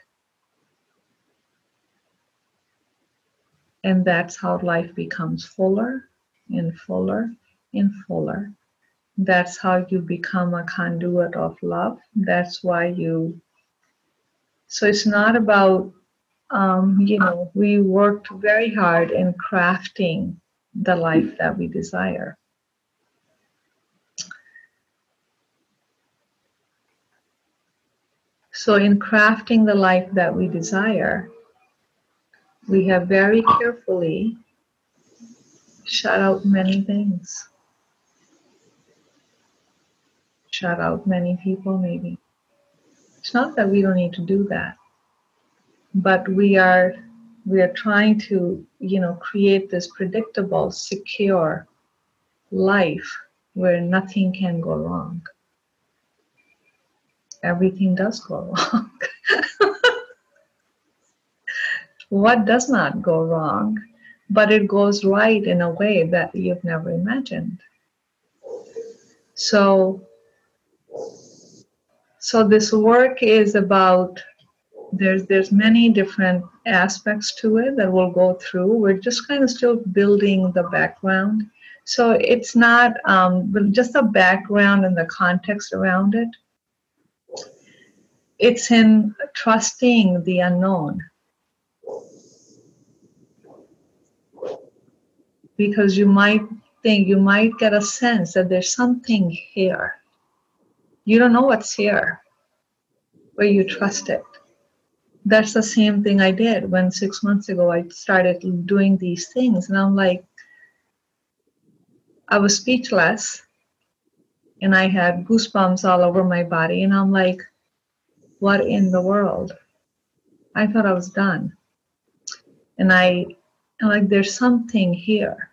And that's how life becomes fuller and fuller and fuller. That's how you become a conduit of love. That's why you so it's not about um, you know we worked very hard in crafting the life that we desire. So in crafting the life that we desire we have very carefully shut out many things shut out many people, maybe. It's not that we don't need to do that, but we are we are trying to, you know, create this predictable, secure life where nothing can go wrong. Everything does go wrong. what does not go wrong, but it goes right in a way that you've never imagined. So so this work is about there's there's many different aspects to it that we'll go through. We're just kind of still building the background. So it's not um, just the background and the context around it. It's in trusting the unknown. Because you might think, you might get a sense that there's something here you don't know what's here, but you trust it. That's the same thing I did when six months ago I started doing these things. And I'm like, I was speechless and I had goosebumps all over my body. And I'm like, what in the world? I thought I was done. And I, I'm like, there's something here.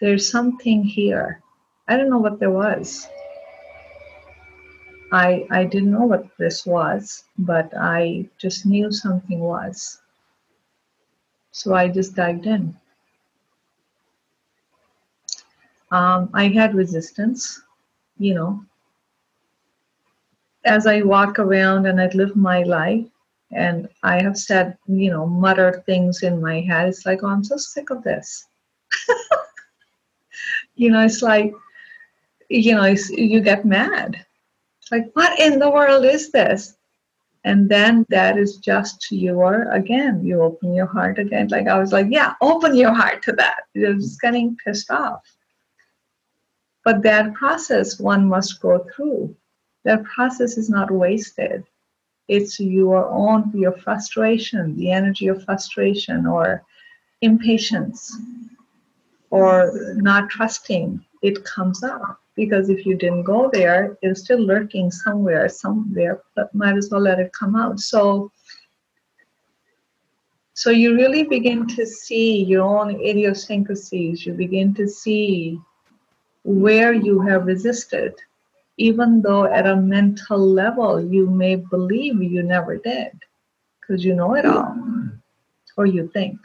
There's something here. I don't know what there was. I, I didn't know what this was, but I just knew something was. So I just dived in. um, I had resistance, you know. As I walk around and I live my life, and I have said, you know, muttered things in my head. It's like, oh, I'm so sick of this. you know, it's like, you know, you get mad. It's like, what in the world is this? And then that is just your, again, you open your heart again. Like I was like, yeah, open your heart to that. You're just getting pissed off. But that process one must go through. That process is not wasted. It's your own, your frustration, the energy of frustration or impatience or not trusting. It comes up because if you didn't go there, it's still lurking somewhere, somewhere, but might as well let it come out. So, so you really begin to see your own idiosyncrasies. You begin to see where you have resisted, even though at a mental level you may believe you never did, because you know it all, or you think.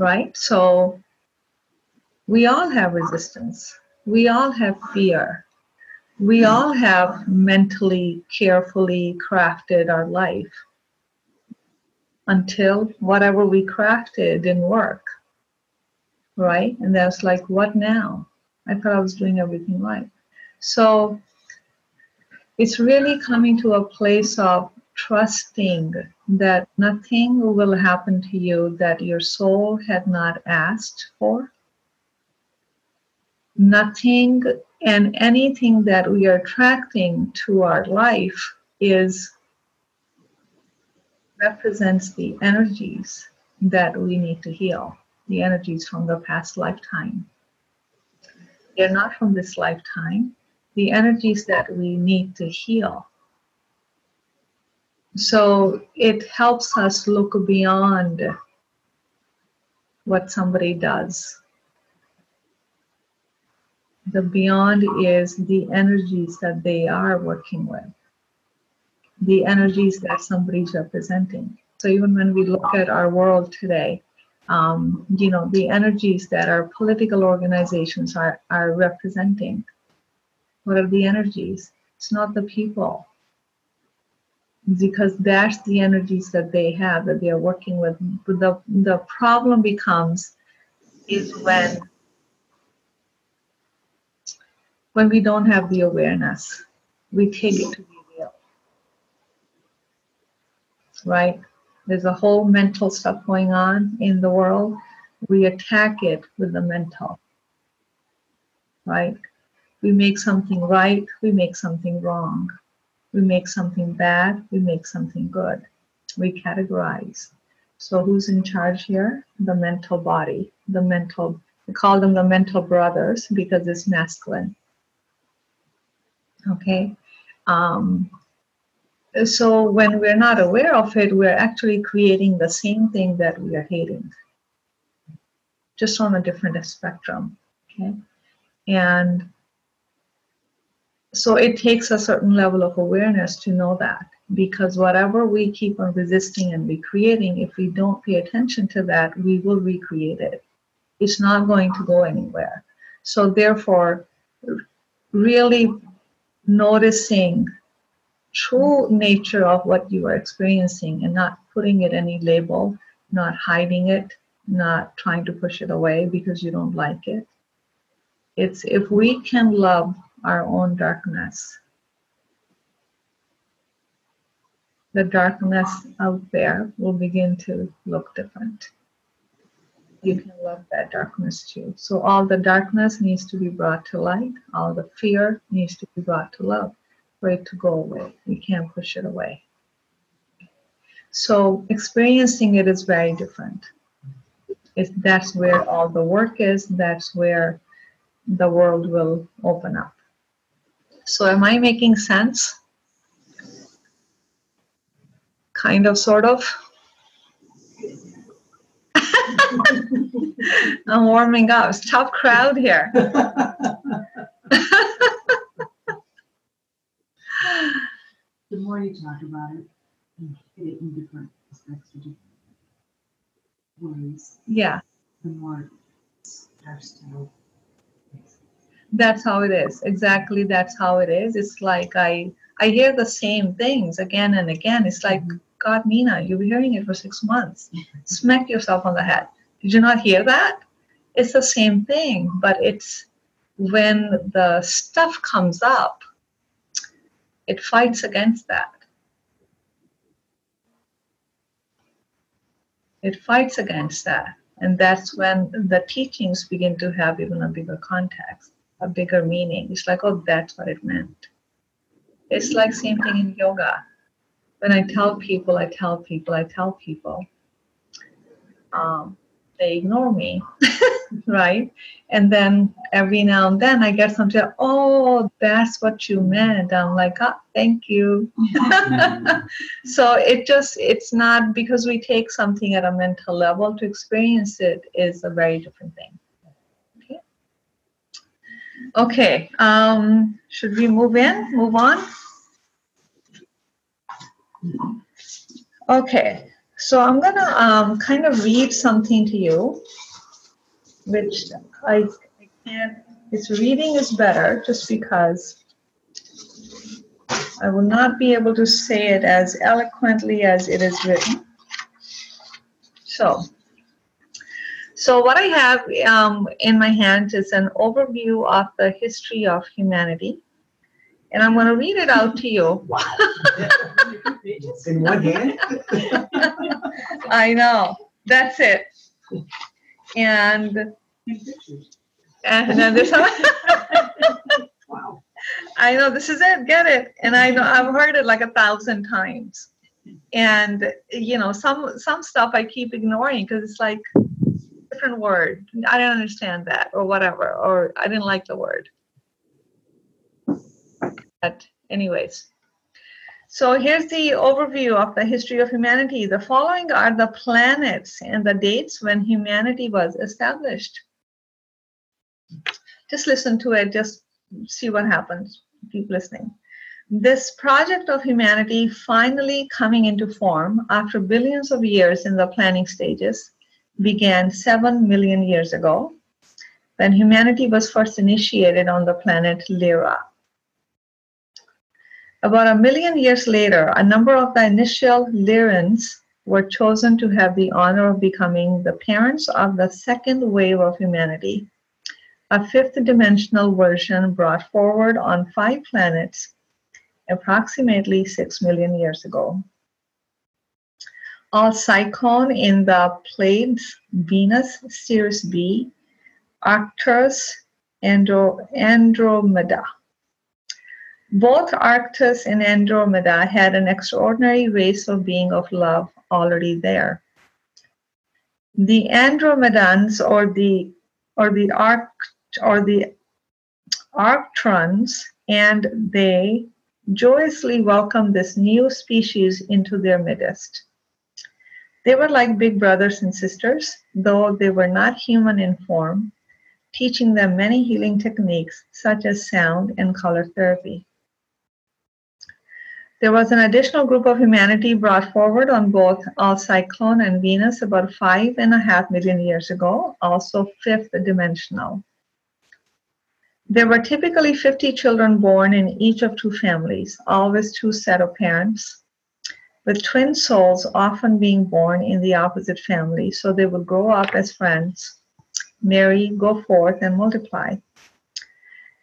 Right? So we all have resistance we all have fear. We all have mentally, carefully crafted our life until whatever we crafted didn't work. Right? And that's like, what now? I thought I was doing everything right. So it's really coming to a place of trusting that nothing will happen to you that your soul had not asked for. Nothing and anything that we are attracting to our life is represents the energies that we need to heal the energies from the past lifetime. They're not from this lifetime. The energies that we need to heal so it helps us look beyond what somebody does the beyond is the energies that they are working with, the energies that somebody's representing. So even when we look at our world today, um, you know, the energies that our political organizations are, are representing, what are the energies? It's not the people. Because that's the energies that they have that they are working with. But the, the problem becomes is when when we don't have the awareness, we take it to be real. Right? There's a whole mental stuff going on in the world. We attack it with the mental. Right? We make something right, we make something wrong. We make something bad, we make something good. We categorize. So who's in charge here? The mental body, the mental, we call them the mental brothers because it's masculine Okay. Um, so when we're not aware of it, we're actually creating the same thing that we are hating, just on a different spectrum. Okay. And so it takes a certain level of awareness to know that because whatever we keep on resisting and recreating, if we don't pay attention to that, we will recreate it. It's not going to go anywhere. So therefore, really noticing true nature of what you are experiencing and not putting it any label, not hiding it, not trying to push it away because you don't like it. It's if we can love our own darkness, the darkness out there will begin to look different you can love that darkness too. So all the darkness needs to be brought to light. All the fear needs to be brought to love for it to go away. You can't push it away. So experiencing it is very different. If that's where all the work is, that's where the world will open up. So am I making sense? Kind of, sort of. I'm warming up. It's tough crowd here. The more you talk about it, and hit it in different aspects or different ways, Yeah, the more it starts to That's how it is. Exactly, that's how it is. It's like I I hear the same things again and again. It's like, mm-hmm. God, Mina, you've been hearing it for six months. Smack yourself on the head. Did you not hear that? It's the same thing, but it's when the stuff comes up, it fights against that. It fights against that. And that's when the teachings begin to have even a bigger context, a bigger meaning. It's like, oh, that's what it meant. It's like same thing in yoga. When I tell people, I tell people, I tell people, um, they ignore me, right? And then every now and then I get something, oh, that's what you meant. I'm like, oh, thank you. so it just, it's not because we take something at a mental level to experience it is a very different thing. Okay. Um, should we move in, move on? Okay, so I'm gonna um, kind of read something to you, which I, I can't. It's reading is better, just because I will not be able to say it as eloquently as it is written. So, so what I have um, in my hand is an overview of the history of humanity, and I'm going to read it out to you. Wow. In one hand? I know. That's it. And and then there's some, Wow. I know this is it. Get it. And I know I've heard it like a thousand times. And you know, some some stuff I keep ignoring because it's like different word. I don't understand that or whatever. Or I didn't like the word. But anyways. So here's the overview of the history of humanity. The following are the planets and the dates when humanity was established. Just listen to it, just see what happens. Keep listening. This project of humanity finally coming into form after billions of years in the planning stages began 7 million years ago when humanity was first initiated on the planet Lyra. About a million years later, a number of the initial Lyrans were chosen to have the honor of becoming the parents of the second wave of humanity, a fifth dimensional version brought forward on five planets approximately 6 million years ago. Alcyone in the Pleiades, Venus, Sirius B, Arcturus, Andro- Andromeda. Both Arcturus and Andromeda had an extraordinary race of being of love already there. The Andromedans or the or the Arc or the Arcturans and they joyously welcomed this new species into their midst. They were like big brothers and sisters, though they were not human in form, teaching them many healing techniques such as sound and color therapy. There was an additional group of humanity brought forward on both Alcyone and Venus about five and a half million years ago, also fifth dimensional. There were typically 50 children born in each of two families, always two set of parents, with twin souls often being born in the opposite family, so they will grow up as friends, marry, go forth, and multiply.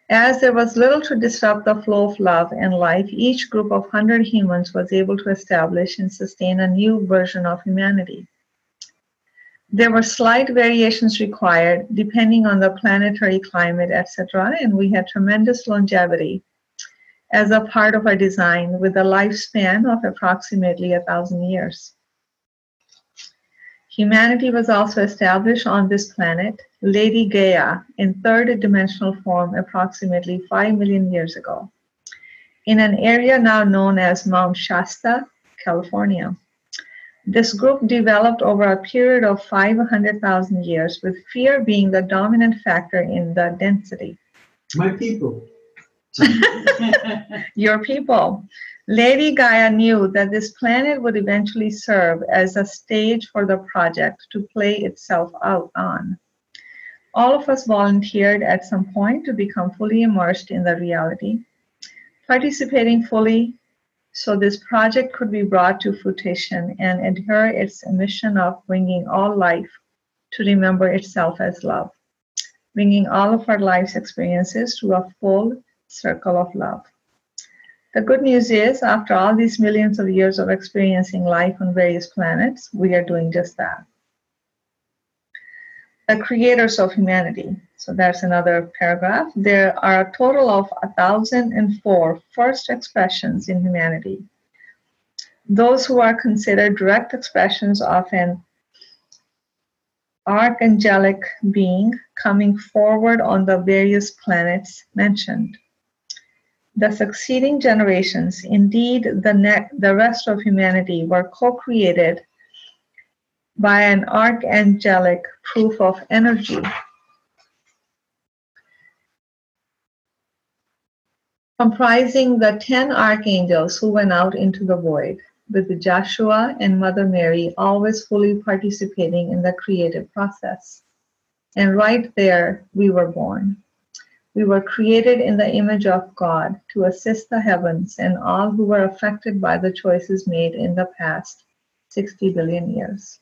As there was little to disrupt the flow of love and life, each group of 100 humans was able to establish and sustain a new version of humanity. There were slight variations required depending on the planetary climate, etc., and we had tremendous longevity as a part of our design with a lifespan of approximately a thousand years. Humanity was also established on this planet, Lady Gaia, in third dimensional form approximately 5 million years ago, in an area now known as Mount Shasta, California. This group developed over a period of 500,000 years, with fear being the dominant factor in the density. My people. Your people. Lady Gaia knew that this planet would eventually serve as a stage for the project to play itself out on. All of us volunteered at some point to become fully immersed in the reality, participating fully so this project could be brought to fruition and adhere its mission of bringing all life to remember itself as love, bringing all of our life's experiences to a full circle of love. The good news is, after all these millions of years of experiencing life on various planets, we are doing just that. The creators of humanity. So that's another paragraph. There are a total of 1,004 first expressions in humanity. Those who are considered direct expressions of an archangelic being coming forward on the various planets mentioned the succeeding generations, indeed the, ne- the rest of humanity, were co created by an archangelic proof of energy. Comprising the ten archangels who went out into the void, with Joshua and Mother Mary always fully participating in the creative process. And right there, we were born. We were created in the image of God to assist the heavens and all who were affected by the choices made in the past 60 billion years.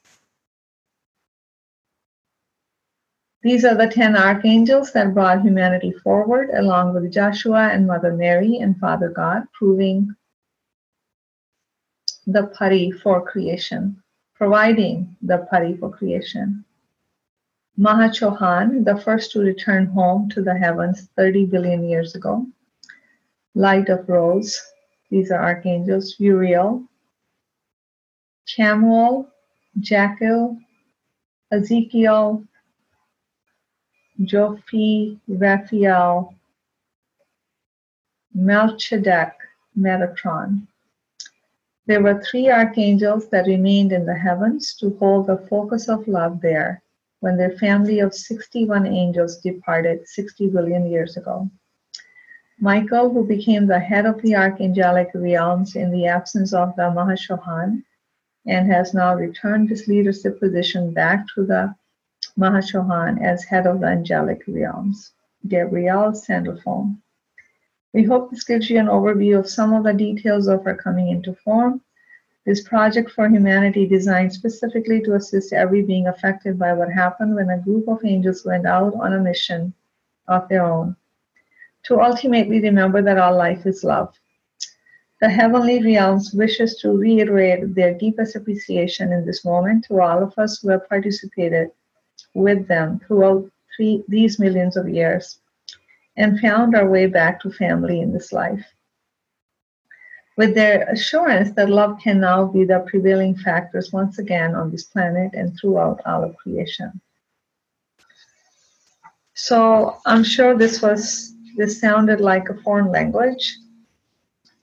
These are the 10 archangels that brought humanity forward, along with Joshua and Mother Mary and Father God, proving the pari for creation, providing the pari for creation. Mahachohan, the first to return home to the heavens 30 billion years ago. Light of Rose, these are archangels, Uriel, Chamuel, Jackal, Ezekiel, Jophi, Raphael, Melchizedek, Metatron. There were three archangels that remained in the heavens to hold the focus of love there when their family of 61 angels departed 60 billion years ago. Michael, who became the head of the archangelic realms in the absence of the Mahachohan, and has now returned his leadership position back to the Mahachohan as head of the angelic realms. Gabriel Sandalphon. We hope this gives you an overview of some of the details of our coming into form this project for humanity designed specifically to assist every being affected by what happened when a group of angels went out on a mission of their own to ultimately remember that all life is love. The heavenly realms wishes to reiterate their deepest appreciation in this moment to all of us who have participated with them throughout three, these millions of years and found our way back to family in this life with their assurance that love can now be the prevailing factors once again on this planet and throughout all of creation. So I'm sure this was this sounded like a foreign language.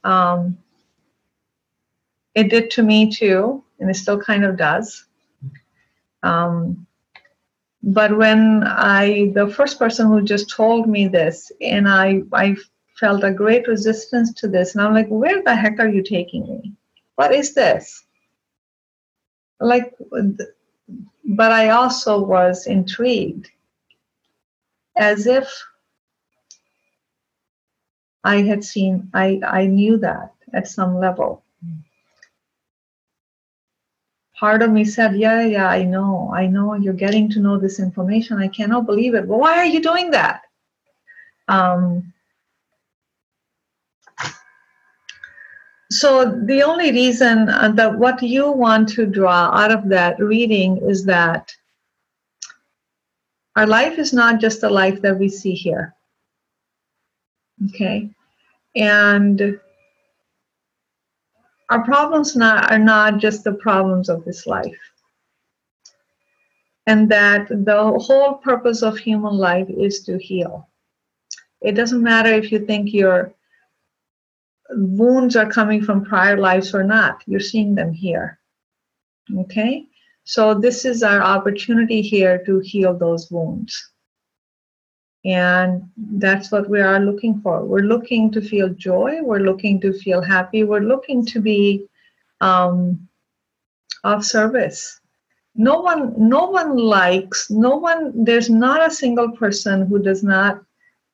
Um, it did to me too, and it still kind of does. Um, but when I, the first person who just told me this, and I, I felt a great resistance to this. And I'm like, where the heck are you taking me? What is this? Like, but I also was intrigued as if I had seen, I, I knew that at some level. Part of me said, Yeah, yeah, I know, I know you're getting to know this information. I cannot believe it. But why are you doing that? Um, so the only reason uh, that what you want to draw out of that reading is that our life is not just the life that we see here. Okay? And our problems not, are not just the problems of this life. And that the whole purpose of human life is to heal. It doesn't matter if you think you're wounds are coming from prior lives or not. You're seeing them here. Okay? So, this is our opportunity here to heal those wounds. And that's what we are looking for. We're looking to feel joy. We're looking to feel happy. We're looking to be um, of service. no one no one likes no one there's not a single person who does not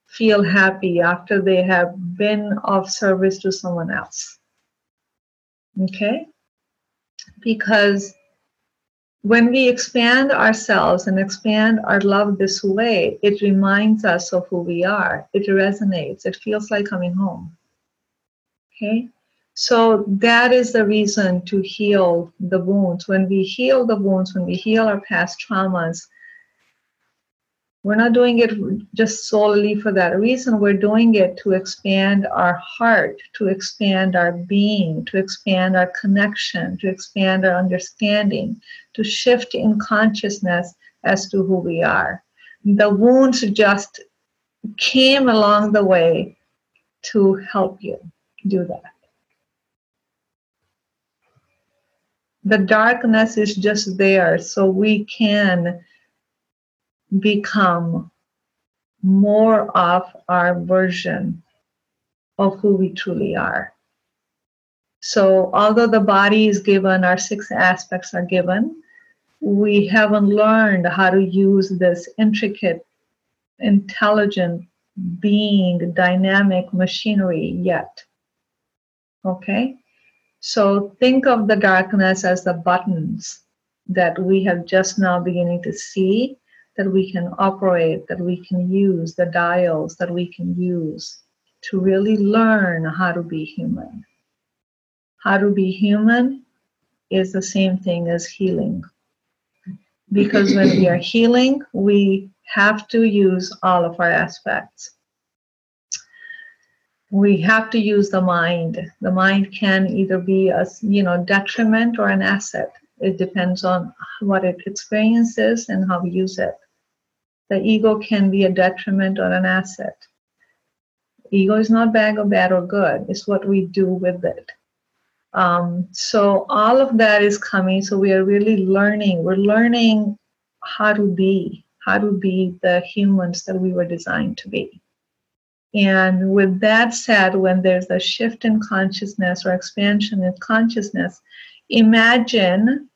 feel happy after they have been of service to someone else. Okay? Because when we expand ourselves and expand our love this way it reminds us of who we are. It resonates. It feels like coming home. Okay? So that is the reason to heal the wounds. When we heal the wounds, when we heal our past traumas, we're not doing it just solely for that reason. We're doing it to expand our heart, to expand our being, to expand our connection, to expand our understanding, to shift in consciousness as to who we are. The wounds just came along the way to help you do that. the darkness is just there so we can become more of our version of who we truly are. So, although the body is given, our six aspects are given, we haven't learned how to use this intricate, intelligent being, dynamic machinery yet. Okay? So think of the darkness as the buttons that we have just now beginning to see that we can operate, that we can use, the dials that we can use to really learn how to be human. How to be human is the same thing as healing. Because when we are healing, we have to use all of our aspects we have to use the mind the mind can either be a you know detriment or an asset it depends on what it experiences and how we use it the ego can be a detriment or an asset. Ego is not bad or bad or good it's what we do with it. Um, so all of that is coming so we are really learning we're learning how to be how to be the humans that we were designed to be. And with that said, when there's a shift in consciousness or expansion in consciousness, imagine,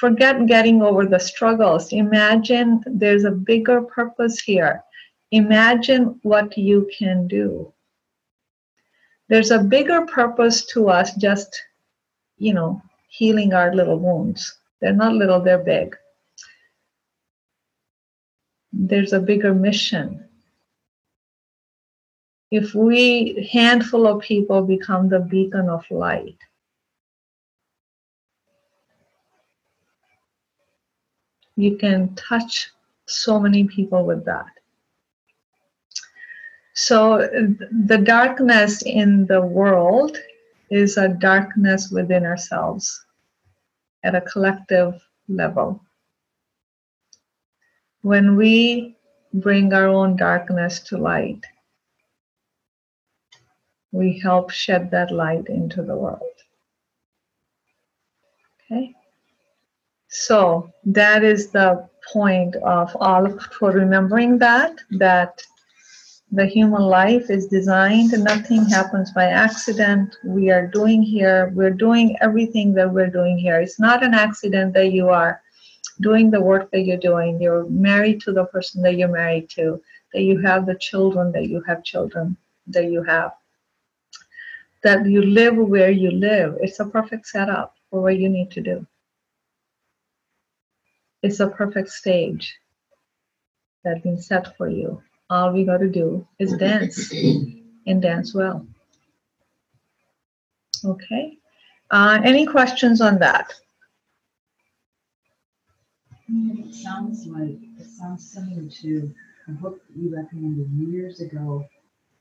forget getting over the struggles. Imagine there's a bigger purpose here. Imagine what you can do. There's a bigger purpose to us just, you know, healing our little wounds. They're not little, they're big. There's a bigger mission if we handful of people become the beacon of light you can touch so many people with that so the darkness in the world is a darkness within ourselves at a collective level when we bring our own darkness to light we help shed that light into the world. Okay? So that is the point of all for remembering that, that the human life is designed, and nothing happens by accident. We are doing here, we're doing everything that we're doing here. It's not an accident that you are doing the work that you're doing. You're married to the person that you're married to, that you have the children that you have children that you have that you live where you live. It's a perfect setup for what you need to do. It's a perfect stage that's been set for you. All we got to do is dance and dance well. Okay. Uh, any questions on that? It sounds like, it sounds similar to a book that you recommended years ago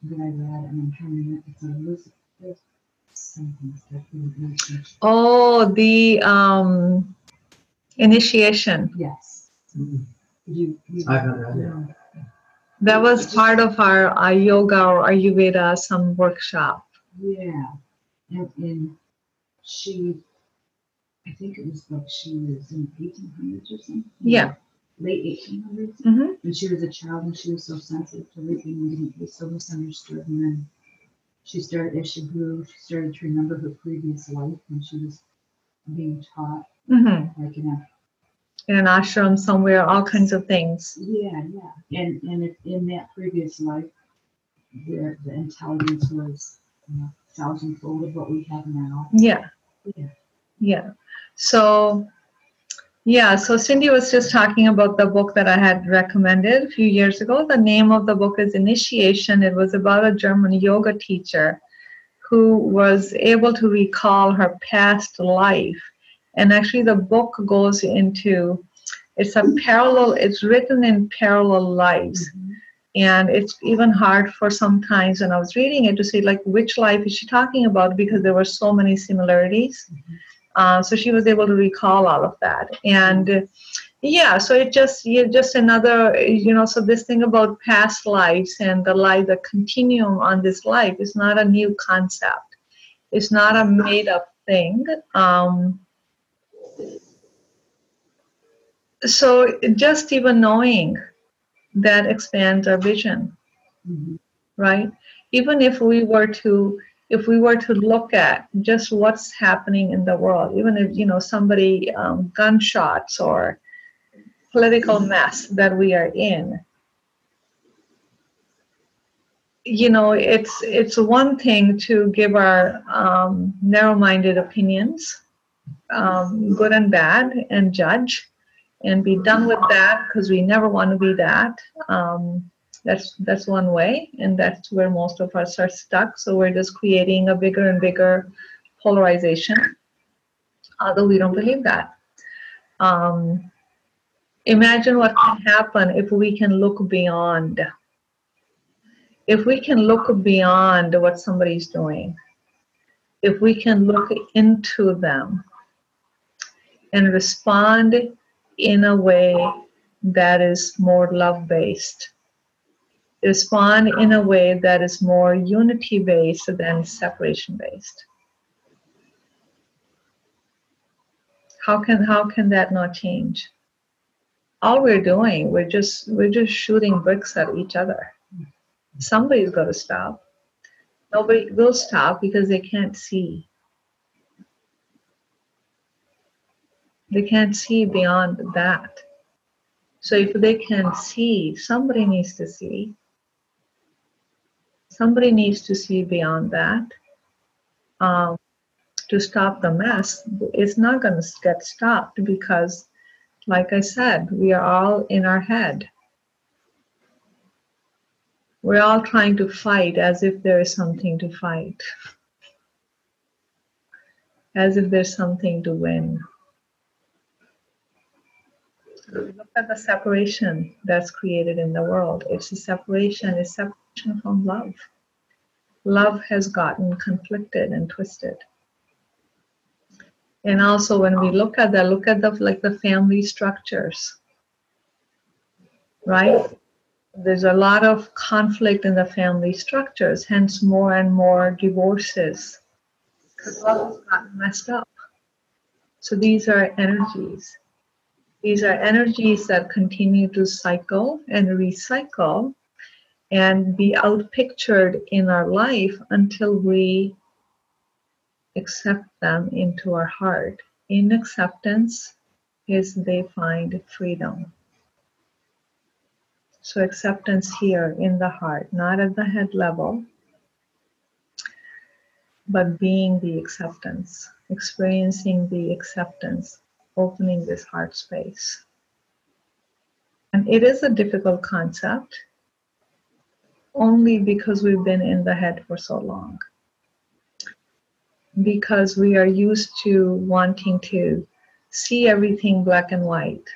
that I read, and I'm trying to, remember- it's Elizabeth something, stuff in the nation. Oh, the um, initiation. Yes. Mm, You, you. I haven't read it. That was part of our, our yoga or Ayurveda some workshop. Yeah, and, and she, I think it was like she was in eighteen hundreds or something. Yeah. Late eighteen hundreds, hmm and she was a child and she was so sensitive to everything and didn't be so misunderstood. And then she started, as she grew, she started to remember her previous life when she was being taught Mm-hmm. like in a In an ashram somewhere, all kinds of things. Yeah, yeah, and, and in that previous life, the, the intelligence was, you know, thousandfold of what we have now. Yeah. Yeah. Yeah. So, yeah, so Cindy was just talking about the book that I had recommended a few years ago. The name of the book is Initiation. It was about a German yoga teacher who was able to recall her past life. And actually, the book goes into it's a parallel, it's written in parallel lives. And it's even hard for sometimes when I was reading it to see like which life is she talking about because there were so many similarities. Uh, so she was able to recall all of that. And yeah, so it just you just another you know so this thing about past lives and the life, the continuum on this life is not a new concept. It's not a made up thing. Um, so just even knowing that expands our vision Mhm. right even if we were to if we were to look at just what's happening in the world even if you know somebody um, gunshots or political mess that we are in you know it's it's one thing to give our um, narrow-minded opinions um, good and bad and judge and be done with that because we never want to be that. Um, that's that's one way and that's where most of us are stuck. So we're just creating a bigger and bigger polarization. Although we don't believe that. Um, imagine what can happen if we can look beyond. If we can look beyond what somebody's doing. If we can look into them and respond in a way that is more love based. Respond in a way that is more unity based than separation based. How can how can that not change? All we're doing, we're just we're just shooting bricks at each other. Somebody's got to stop. Nobody will stop because they can't see. They can't see beyond that. So if they can see, somebody needs to see. Somebody needs to see beyond that um, to stop the mess. It's not going to get stopped because, like I said, we are all in our head. We're all trying to fight as if there is something to fight, as if there's something to win. Look at the separation that's created in the world. It's a separation, it's separation from love. Love has gotten conflicted and twisted. And also when we look at that, look at the like the family structures. Right? There's a lot of conflict in the family structures, hence more and more divorces. Because love has gotten messed up. So these are energies. These are energies that continue to cycle and recycle and be outpictured in our life until we accept them into our heart. In acceptance is they find freedom. So, acceptance here in the heart, not at the head level, but being the acceptance, experiencing the acceptance opening this heart space. And it is a difficult concept only because we've been in the head for so long. Because we are used to wanting to see everything black and white.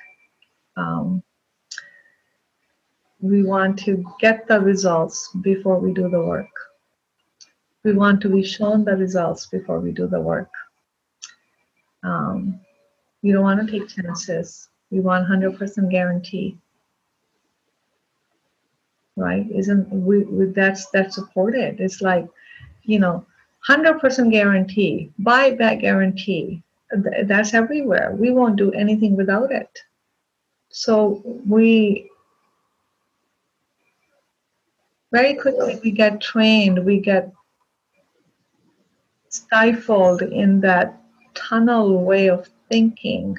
Um, we want to get the results before we do the work. We want to be shown the results before we do the work. Um, we don't want to take chances. You want 100% guarantee. Right? Isn't we, we that's that's supported. It's like, you know, 100% guarantee, buy buyback guarantee. Th- That's everywhere. We won't do anything without it. So we very quickly we get trained, we get stifled in that tunnel way of thinking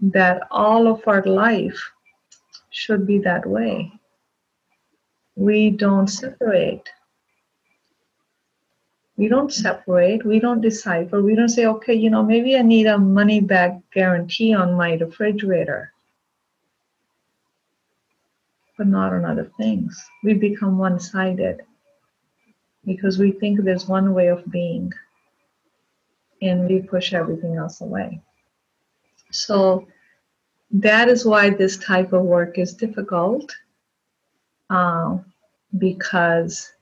that all of our life should be that way. We don't separate. We don't separate. We don't decipher. We don't say, okay, you know, maybe I need a money back guarantee on my refrigerator, but not on other things. We become one sided because we think there's one way of being and we push everything else away. So that is why this type of work is difficult uh, because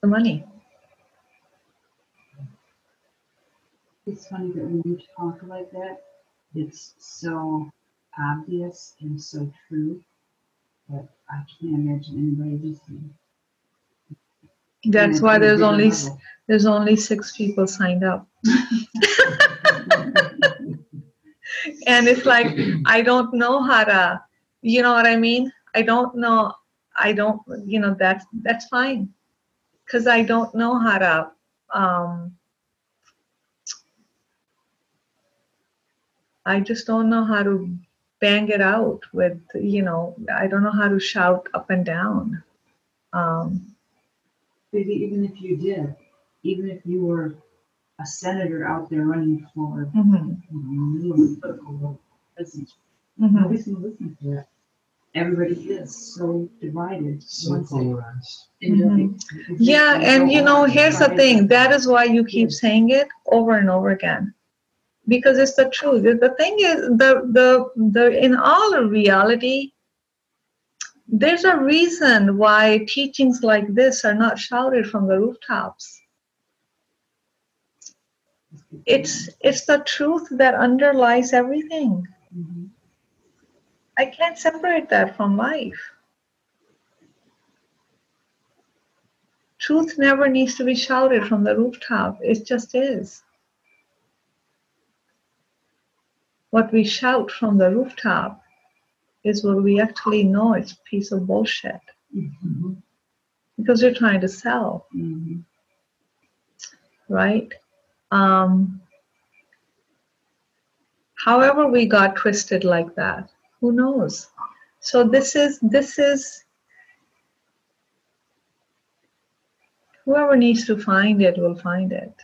the money. It's funny that when you talk like that, it's so obvious and so true that I can't imagine anybody listening. That's why there's only there's only six people signed up. and it's like I don't know how to, you know what I mean? I don't know. I don't, you know, that's that's fine, because I don't know how to. Um, I just don't know how to bang it out with, you know, I don't know how to shout up and down. Um, Maybe even if you did, even if you were a senator out there running for, mhm, you know, little political presence, mhm. nobody's gonna listen to that. Everybody is so divided. So polarized. and Mhm. they- they- Yeah, and you know, on here's the thing. That is why you keep saying it over and over again, because it's the truth. The thing is, the the the in all reality, there's a reason why teachings like this are not shouted from the rooftops. It's it's the truth that underlies everything. Mhm. I can't separate that from life. Truth never needs to be shouted from the rooftop. It just is. What we shout from the rooftop is what we actually know it's a piece of bullshit Mhm. because you're trying to sell, Mhm. right? Um, however, we got twisted like that, who knows? So this is this is whoever needs to find it will find it.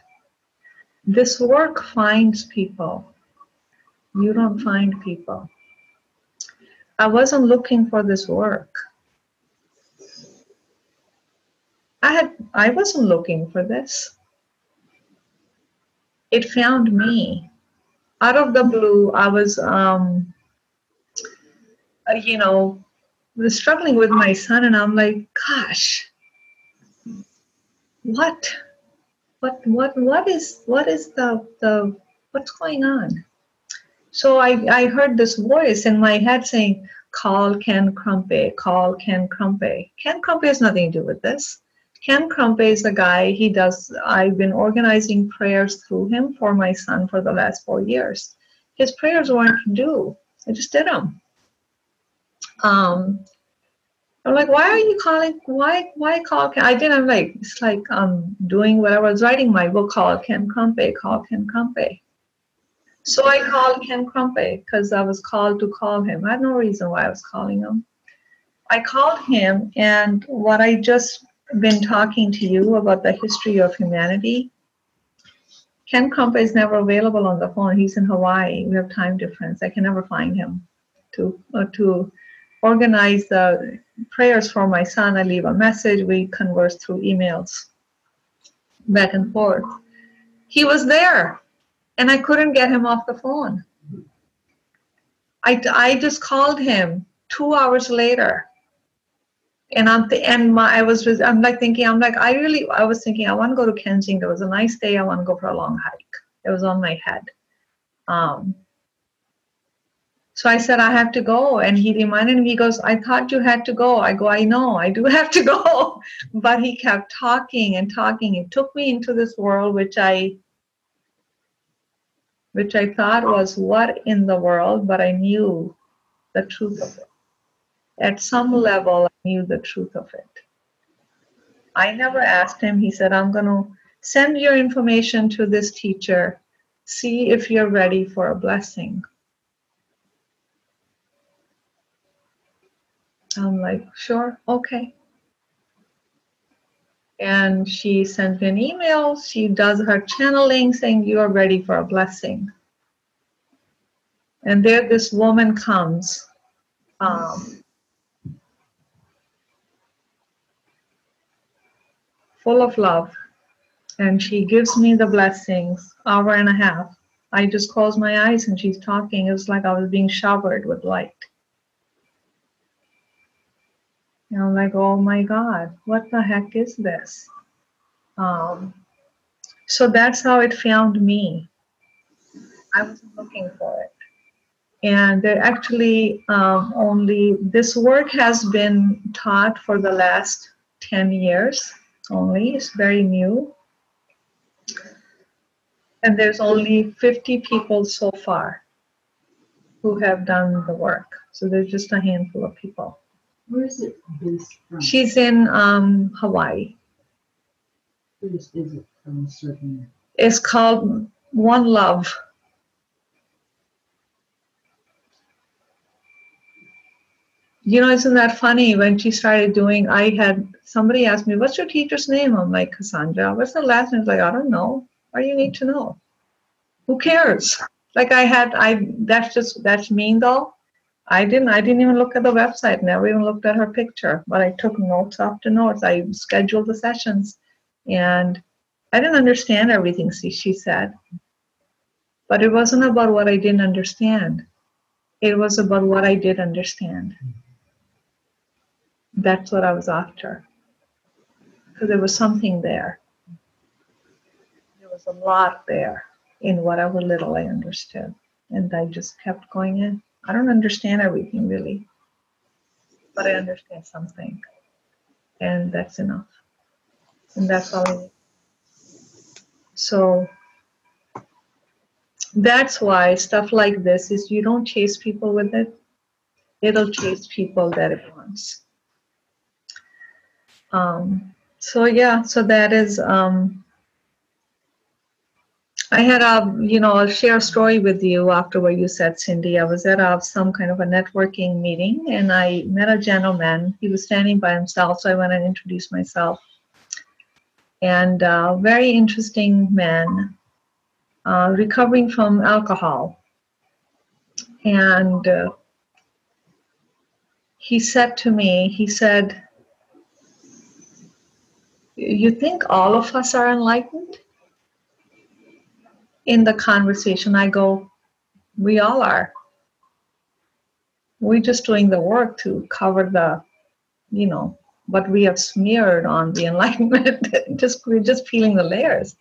This work finds people. You don't find people. I wasn't looking for this work. I had I wasn't looking for this. It found me. Out of the blue, I was um uh, you know, was struggling with my son and I'm like, gosh, what what what what is what is the the what's going on so i i heard this voice in my head saying call ken crumpe call ken crumpe ken crumpe has nothing to do with this ken crumpe is a guy he does i've been organizing prayers through him for my son for the last four years his prayers weren't due i just did them um I'm like, why are you calling? Why, why call? Ken? I didn't I'm like, it's like um doing what I was writing my book called Ken Crumpe, call Ken Crumpe. So I called Ken Crumpe because I was called to call him. I had no reason why I was calling him. I called him, and what I just been talking to you about the history of humanity. Ken Crumpe is never available on the phone. He's in Hawaii. We have time difference. I can never find him to uh, to organize the prayers for my son. I leave a message. We converse through emails back and forth. He was there and I couldn't get him off the phone. I, I just called him two hours later. And I'm th- and my I was I'm like thinking I'm like I really I was thinking I want to go to Kensington. It was a nice day. I want to go for a long hike. It was on my head. Um, so I said, I have to go. And he reminded me, he goes, I thought you had to go. I go, I know, I do have to go. But he kept talking and talking. It took me into this world which I which I thought was what in the world, but I knew the truth of it. At some level, I knew the truth of it. I never asked him. He said, I'm going to send your information to this teacher. See if you're ready for a blessing. I'm like, sure, okay. And she sent me an email. She does her channeling saying, You are ready for a blessing. And there this woman comes. Um, full of love. And she gives me the blessings, hour and a half. I just close my eyes and she's talking. It was like I was being showered with light. And I'm like, oh my God, what the heck is this? Um, so that's how it found me. I wasn't looking for it. And there actually um, only, this work has been taught for the last 10 years only. It's very new. And there's only 50 people so far who have done the work. So there's just a handful of people. Where is it based from? She's in um, Hawaii. Where is it from certain? It's called One Love. You know, isn't that funny? When she started doing, I had somebody asked me, "What's your teacher's name?" I'm like, "Cassandra." What's the last name? It's like, I don't know. Why do you need to know? Who cares? Like I had, I that's just that's mean though. I didn't. I didn't even look at the website. Never even looked at her picture. But I took notes after notes. I scheduled the sessions, and I didn't understand everything she, she said. But it wasn't about what I didn't understand. It was about what I did understand. That's what I was after. Because there was something there. There was a lot there in whatever little I understood. And I just kept going in. I don't understand everything really, but I understand something. And that's enough. And that's all I need. So that's why stuff like this is you don't chase people with it. It'll chase people that it wants. Um, so yeah, so that is um, I had a, you know, I'll share a story with you after what you said, Cindy. I was at a, some kind of a networking meeting and I met a gentleman. He was standing by himself, so I went and introduced myself. And uh, very interesting man, uh, recovering from alcohol. And uh, he said to me, he said, You think all of us are enlightened? In the conversation, I go, we all are. We're just doing the work to cover the, you know, what we have smeared on the enlightenment. just we're just peeling the layers.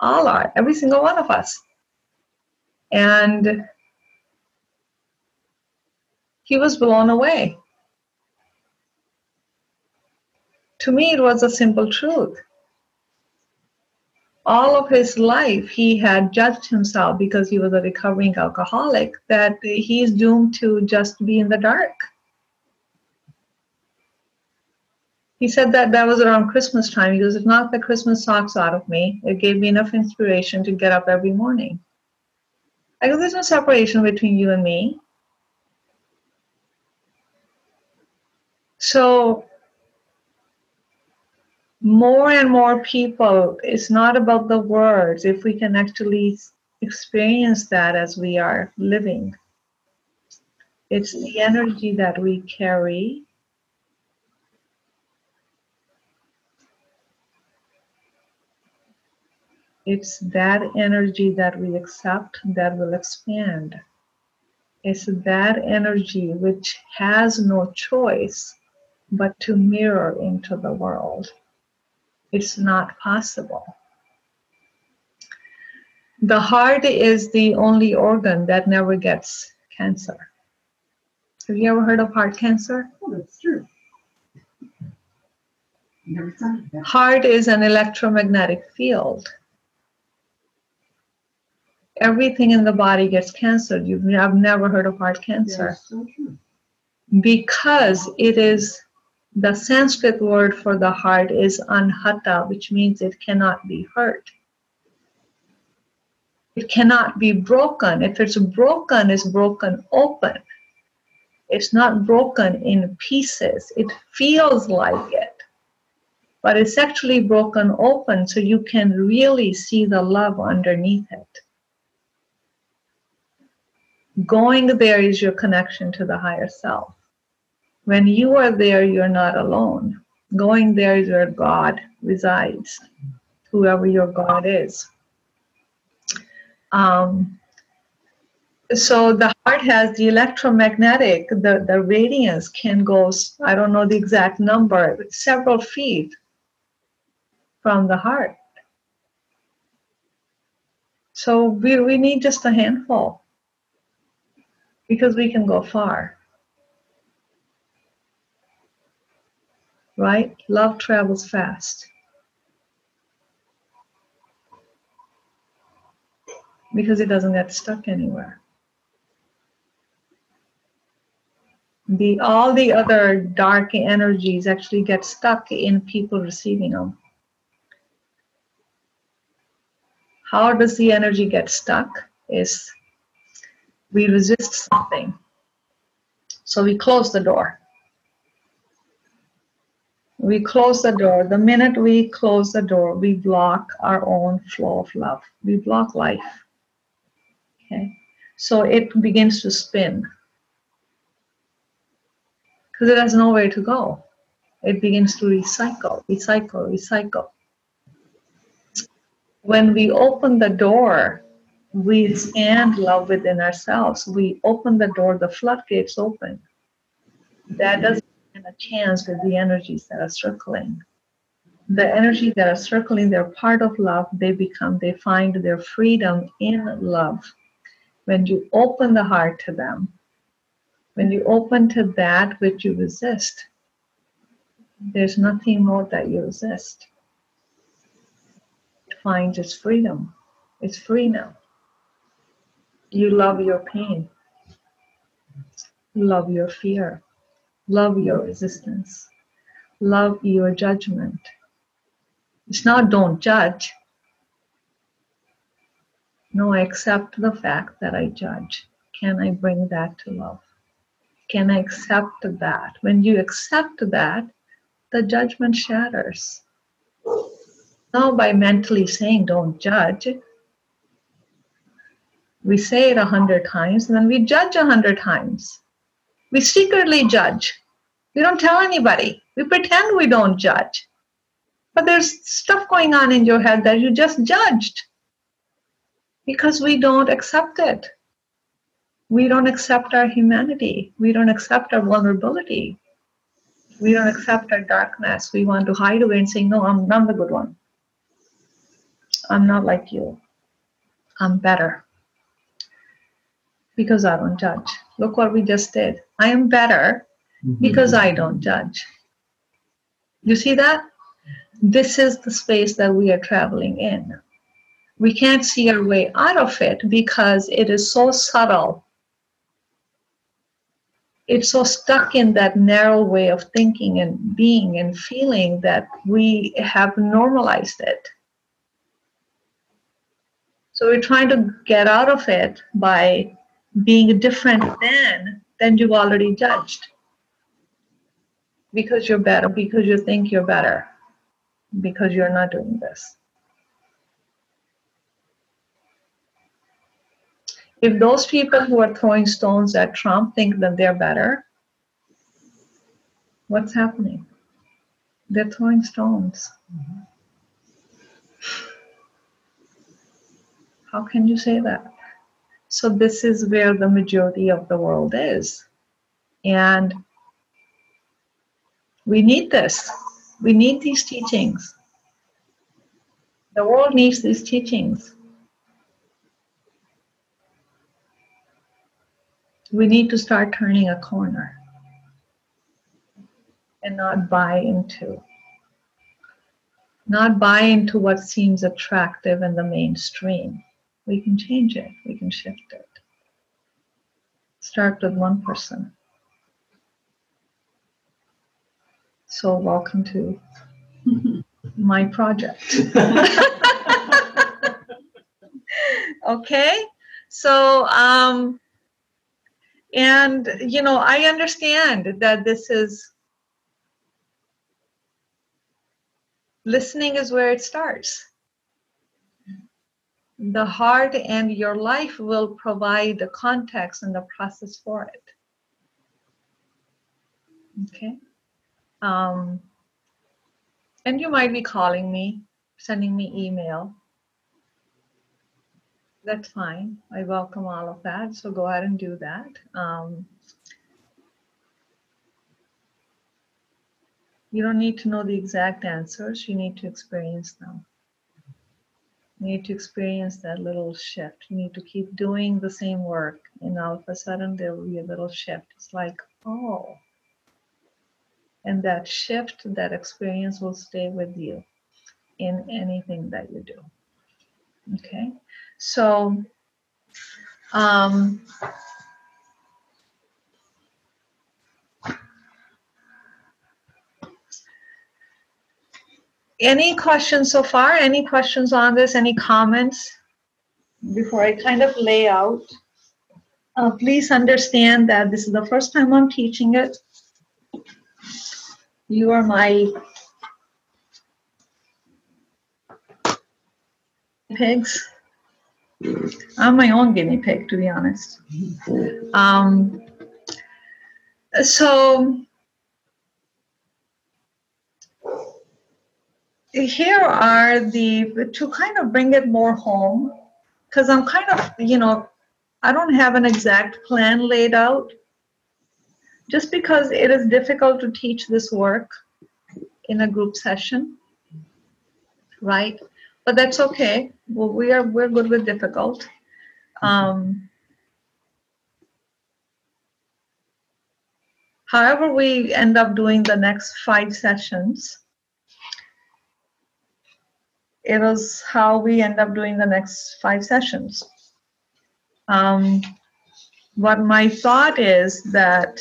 All are, every single one of us. And he was blown away. To me, it was a simple truth all of his life he had judged himself because he was a recovering alcoholic that he's doomed to just be in the dark. He said that that was around christmas time. He goes it knocked the christmas socks out of me. It gave me enough inspiration to get up every morning. I go there's no separation between you and me. So more and more people, it's not about the words, if we can actually experience that as we are living. It's the energy that we carry. It's that energy that we accept that will expand. It's that energy which has no choice but to mirror into the world. It's not possible. The heart is the only organ that never gets cancer. Have you ever heard of heart cancer? Oh, that's true. Never thought that. Heart is an electromagnetic field. Everything in the body gets cancer. You've I've never heard of heart cancer That's so true. because it is The Sanskrit word for the heart is anahata, which means it cannot be hurt. It cannot be broken. If it's broken, it's broken open. It's not broken in pieces. It feels like it, but it's actually broken open so you can really see the love underneath it. Going there is your connection to the higher self. When you are there, you're not alone. Going there is where God resides, whoever your God is. Um, so the heart has the electromagnetic, the, the radiance can go, I don't know the exact number, several feet from the heart. So we, we need just a handful because we can go far. Right? Love travels fast. Because it doesn't get stuck anywhere. The all the other dark energies actually get stuck in people receiving them. How does the energy get stuck? Is we resist something. So we close the door. We close the door. The minute we close the door, we block our own flow of love. We block life. Okay. So it begins to spin. Because it has nowhere to go. It begins to recycle, recycle, recycle. When we open the door we expand love within ourselves. We open the door, the floodgates open. That doesn't have a chance with the energies that are circling. The energies that are circling, they're part of love. They become, they find their freedom in love. When you open the heart to them, when you open to that which you resist, there's nothing more that you resist. It finds its freedom. It's free now. You love your pain. Love your fear. Love your resistance. Love your judgment. It's not don't judge. No, I accept the fact that I judge. Can I bring that to love? Can I accept that? When you accept that, the judgment shatters. Not by mentally saying don't judge, we say it a hundred times and then we judge a hundred times. We secretly judge. We don't tell anybody. We pretend we don't judge. But there's stuff going on in your head that you just judged because we don't accept it. We don't accept our humanity. We don't accept our vulnerability. We don't accept our darkness. We want to hide away and say, No, I'm not the good one. I'm not like you. I'm better because I don't judge. Look what we just did. I am better mm-hmm. because I don't judge. You see that? This is the space that we are traveling in. We can't see our way out of it because it is so subtle. It's so stuck in that narrow way of thinking and being and feeling that we have normalized it. So we're trying to get out of it by being different than then you've already judged. Because you're better because you think you're better because you're not doing this. If those people who are throwing stones at trump think that they're better what's happening? They're throwing stones. Mm-hmm. how can you say that so this is where the majority of the world is. And we need this. We need these teachings. The world needs these teachings. We need to start turning a corner and not buy into not buy into what seems attractive in the mainstream we can change it, we can shift it. Start with one person. So welcome to my project. okay, so um, and you know I understand that this is listening is where it starts. The heart and your life will provide the context and the process for it. Okay. Um, and you might be calling me, sending me email. That's fine. I welcome all of that. So go ahead and do that. Um, you don't need to know the exact answers. You need to experience them. You need to experience that little shift. You need to keep doing the same work, and all of a sudden there will be a little shift. It's like, oh, and that shift, that experience will stay with you in anything that you do. Okay, so um, any questions so far? Any questions on this? Any comments before I kind of lay out? Uh, please understand that this is the first time I'm teaching it. You are my pigs. I'm my own guinea pig, to be honest. Um, so here are the to kind of bring it more home because i'm kind of you know i don't have an exact plan laid out. Just because it is difficult to teach this work in a group session right? But that's okay. Well we are we're good with difficult. Um, however we end up doing the next five sessions it was how we end up doing the next five sessions. Um, what my thought is that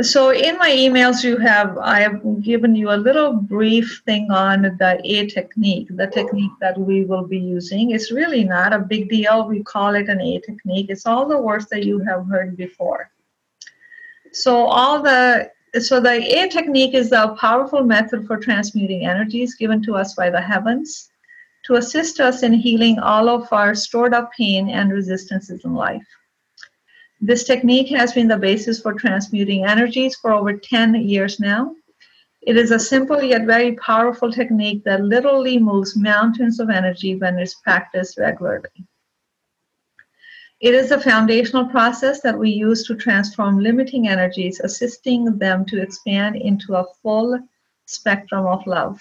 so in my emails you have i have given you a little brief thing on the a technique the technique that we will be using. It's really not a big deal. We call it an a technique. It's all the words that you have heard before. So all the so the A technique is a powerful method for transmuting energies given to us by the heavens to assist us in healing all of our stored up pain and resistances in life. This technique has been the basis for transmuting energies for over 10 years now. It is a simple yet very powerful technique that literally moves mountains of energy when it's practiced regularly. It is a foundational process that we use to transform limiting energies, assisting them to expand into a full spectrum of love.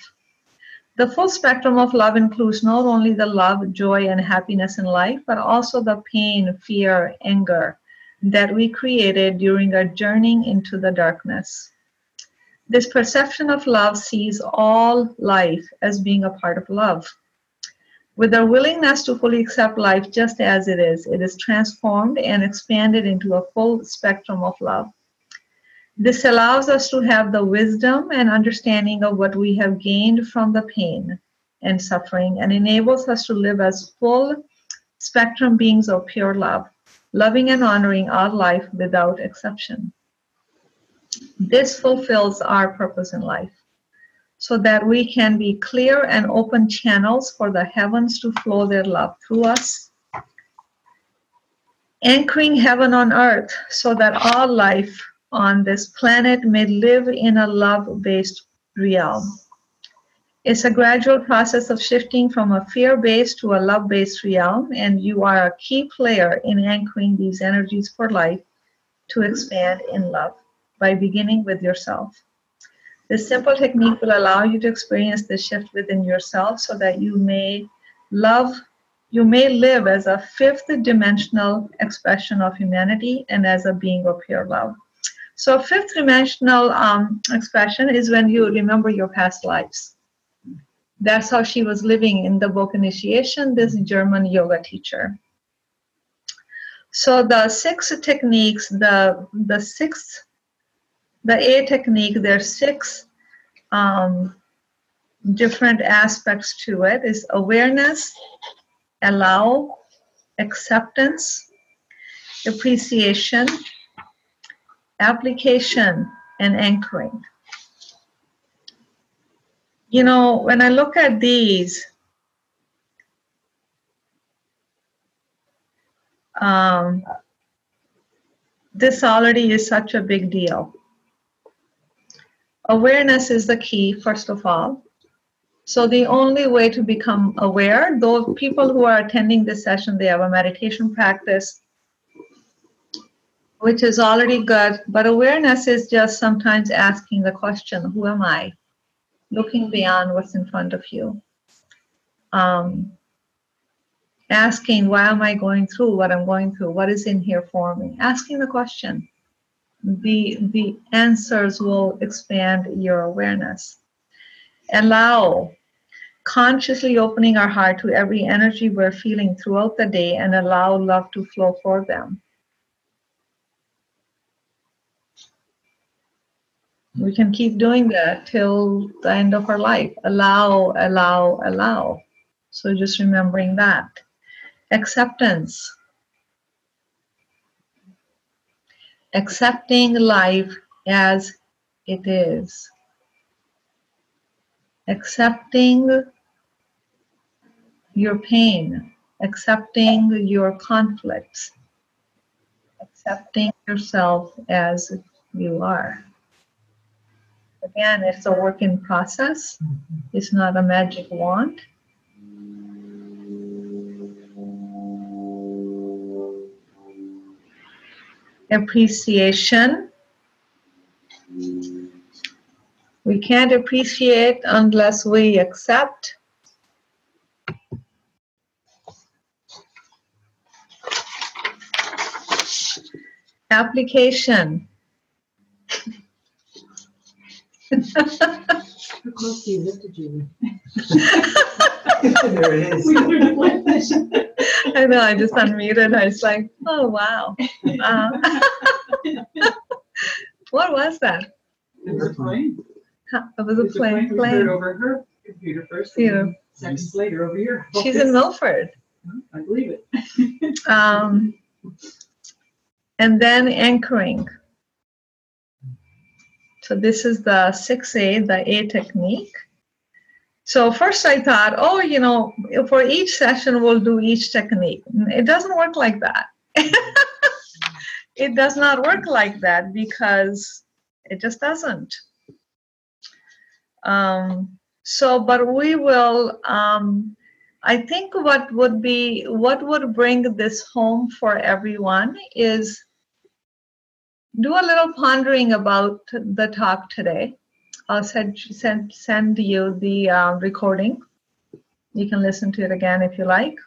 The full spectrum of love includes not only the love, joy, and happiness in life, but also the pain, fear, anger that we created during our journey into the darkness. This perception of love sees all life as being a part of love. With our willingness to fully accept life just as it is, it is transformed and expanded into a full spectrum of love. This allows us to have the wisdom and understanding of what we have gained from the pain and suffering and enables us to live as full spectrum beings of pure love, loving and honoring our life without exception. This fulfills our purpose in life so that we can be clear and open channels for the heavens to flow their love through us. Anchoring heaven on earth so that all life on this planet may live in a love based realm. It's a gradual process of shifting from a fear based to a love based realm, and you are a key player in anchoring these energies for life to expand in love by beginning with yourself. This simple technique will allow you to experience the shift within yourself so that you may love, you may live as a fifth dimensional expression of humanity and as a being of pure love. So, fifth dimensional um, expression is when you remember your past lives. That's how she was living in the book Initiation, this German yoga teacher. So the six techniques, the the six, the A technique, there's six um, different aspects to it. Is awareness, allow, acceptance, appreciation, application, and anchoring. You know, when I look at these, um, this already is such a big deal. Awareness is the key, first of all. So the only way to become aware, those people who are attending this session, they have a meditation practice, which is already good. But awareness is just sometimes asking the question, who am I? Looking beyond what's in front of you. Um, asking, why am I going through what I'm going through? What is in here for me? Asking the question. The, the answers will expand your awareness allow consciously opening our heart to every energy we're feeling throughout the day and allow love to flow for them. We can keep doing that till the end of our life. Allow, allow, allow. So just remembering that. Acceptance. Accepting life as it is accepting your pain, accepting your conflicts, accepting yourself as you are. Again, it's a work in process, mm-hmm. it's not a magic wand. Appreciation we can't appreciate unless we accept. Application. How close do you live to Julie? There it is. We learned to play fish. I know, I just unmuted. I was like, oh, wow. Uh, what was that? It was a plane. It was a plane. Heard plane. over her computer first, Yeah. seconds later over here. She's in Milford. I believe it. Um, and then anchoring. So this is the 6A, the A technique. So first I thought, oh, you know, for each session we'll do each technique. It doesn't work like that. it does not work like that because it just doesn't. Um, so, but we will, um, I think what would be, what would bring this home for everyone is do a little pondering about the talk today. I'll send, send, send you the uh, recording. You can listen to it again if you like.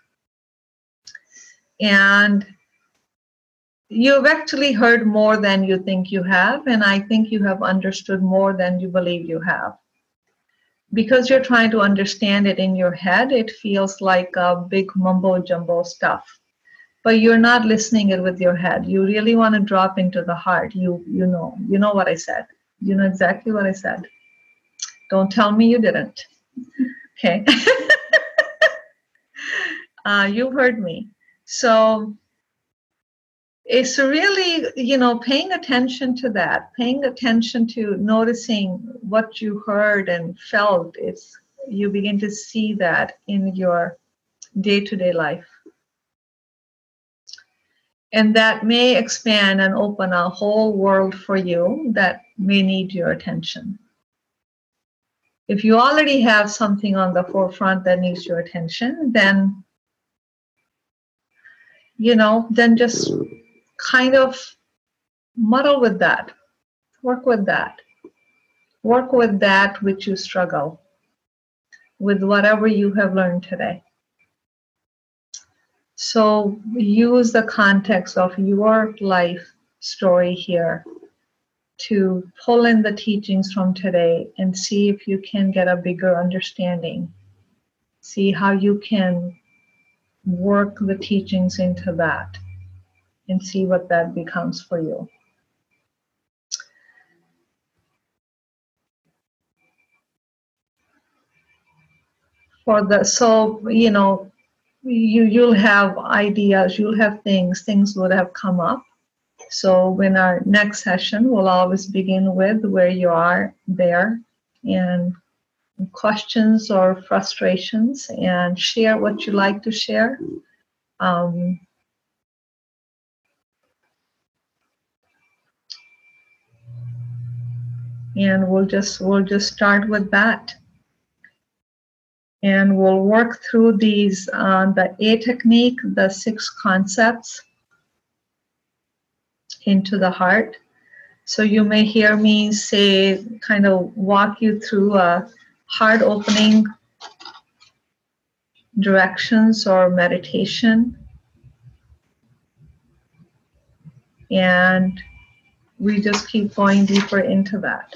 And you've actually heard more than you think you have, and I think you have understood more than you believe you have because you're trying to understand it in your head, it feels like a big mumbo jumbo stuff. But you're not listening it with your head. You really want to drop into the heart. You you know you know what I said. You know exactly what I said. Don't tell me you didn't. Okay. uh, you heard me. So it's really you know paying attention to that paying attention to noticing what you heard and felt it's you begin to see that in your day-to-day life and that may expand and open a whole world for you that may need your attention. If you already have something on the forefront that needs your attention then you know then just kind of muddle with that, work with that, work with that which you struggle, with whatever you have learned today. So use the context of your life story here to pull in the teachings from today and see if you can get a bigger understanding. See how you can work the teachings into that and see what that becomes for you. For the so you know you you'll have ideas, you'll have things, things would have come up. So when our next session, we'll always begin with where you are there and questions or frustrations and share what you like to share. Um, and we'll just we'll just start with that and we'll work through these uh, the a technique the six concepts into the heart. So you may hear me say kind of walk you through a heart opening directions or meditation. And we just keep going deeper into that